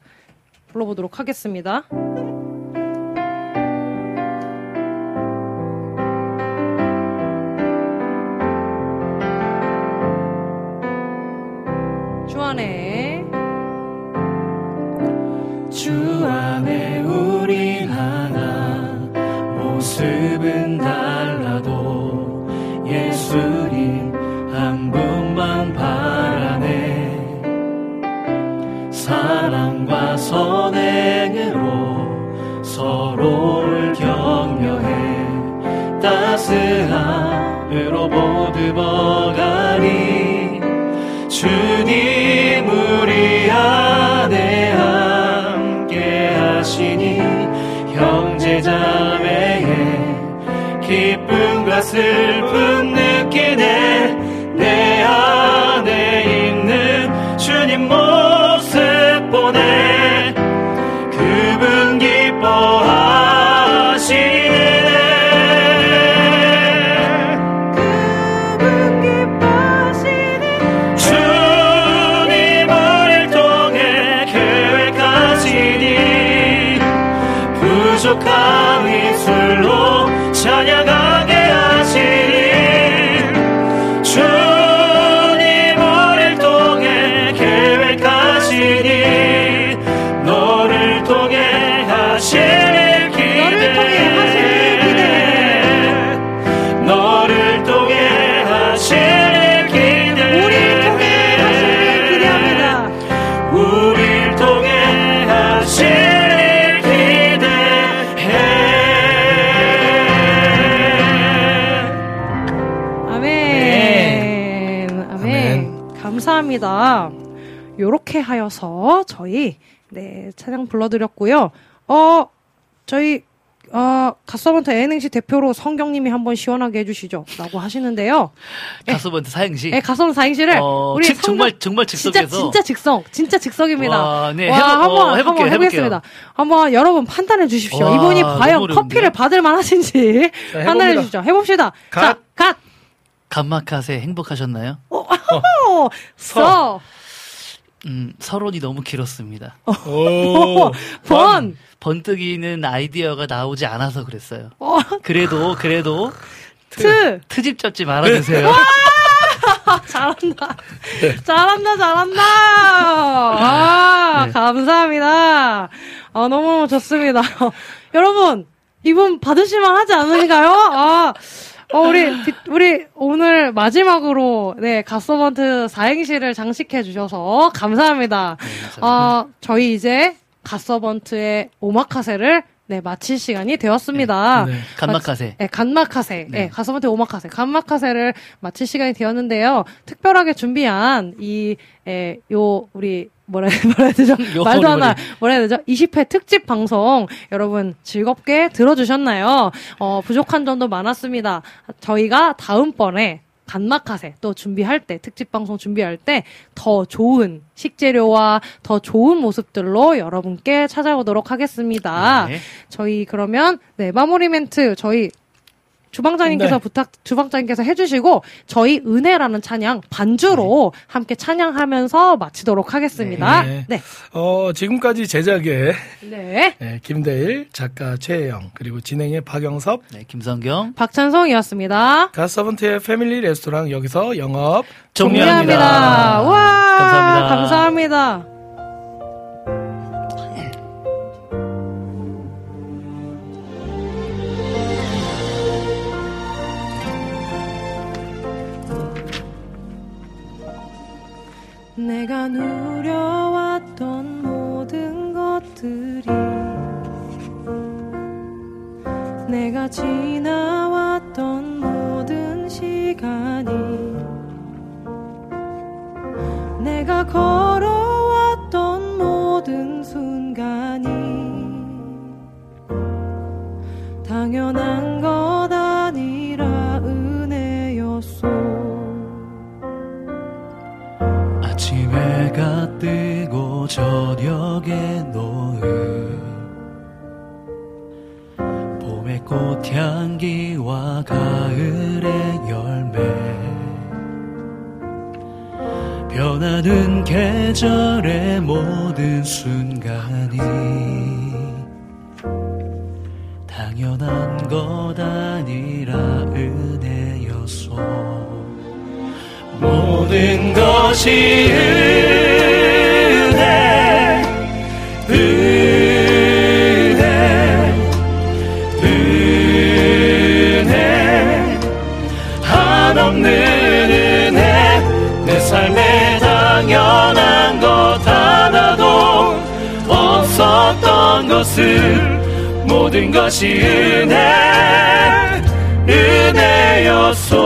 불러보도록 하겠습니다. 주 안에 우린 하나 모습은 달라도 예수님 한 분만 바라네. 사랑과 선행으로 서로를 격려해 따스함으로 보듬어가니 주님 자매의 기쁨과 슬픔 느끼네 감사합니다. 요렇게 하여서 저희 네 찬양 불러드렸고요. 어 저희 어, 갓서번트 예능시 대표로 성경님이 한번 시원하게 해주시죠. 라고 하시는데요. 가서번트 사행시. 네, 갓서번트 사행시를 어, 우리 즉, 성경- 정말 정말 진짜 즉석에서 진짜 즉석, 진짜 즉석입니다. 와, 네, 와, 해보- 한번 어, 해볼게요, 한번 해보겠습니다. 해볼게요. 한번 여러분 판단해 주십시오. 와, 이분이 과연? 커피를 받을 만하신지 자, 판단해. 주시죠. 해봅시다. 갓. 자, 갓, 감마카세 행복하셨나요? 오, 서, 음, 서론이 너무 길었습니다. 오. 번, 번뜩이는 아이디어가 나오지 않아서 그랬어요. 어, 그래도 그래도 트. 트집 잡지 말아주세요. 잘한다. 잘한다, 잘한다. 아, 네. 감사합니다. 아, 너무너무 좋습니다. 여러분, 이분 받으실만 하지 않으신가요? 아, 어, 우리, 디- 우리 오늘 마지막으로, 네, 갓서번트 사행시를 장식해 주셔서 감사합니다. 아, 저희 이제 갓서번트의 오마카세를 네, 마칠 시간이 되었습니다. 네. 간마카세. 네, 간마카세. 네, 네. 가서번테 오마카세. 간마카세를 마칠 시간이 되었는데요. 특별하게 준비한 이, 에, 요, 우리, 뭐라, 뭐라 해야 되죠? 요 말도 안 나, 뭐라 해야 되죠? 20회 특집 방송 여러분 즐겁게 들어주셨나요? 어, 부족한 점도 많았습니다. 저희가 다음번에 간마카세 또 준비할 때, 특집 방송 준비할 때 더 좋은 식재료와 더 좋은 모습들로 여러분께 찾아오도록 하겠습니다. 네. 저희 그러면 네 마무리 멘트 저희 주방장님께서 네. 부탁 주방장님께서 해주시고 저희 은혜라는 찬양 반주로 함께 찬양하면서 마치도록 하겠습니다. 네. 네, 어, 지금까지 제작의 네. 네, 김대일, 작가 최혜영, 그리고 진행의 박영섭, 네, 김성경. 박찬성이었습니다. 가서번트의 패밀리 레스토랑 여기서 영업 종료합니다. 와, 감사합니다. 감사합니다. 내가 누려왔던 모든 것들이 내가 지나왔던 모든 시간이 내가 걸어왔던 모든 순간이 당연한 것 아니라 은혜였소 아침 해가 뜨고 저녁에 노을 봄의 꽃향기와 가을의 열매. 변하는 계절의 모든 순간이 당연한 것 아니라 은혜였소 모든 것이 은혜 은혜 은혜. 한없는 은혜 내 삶에 당연한 것 하나도 없었던 것을 모든 것이 은혜 은혜였소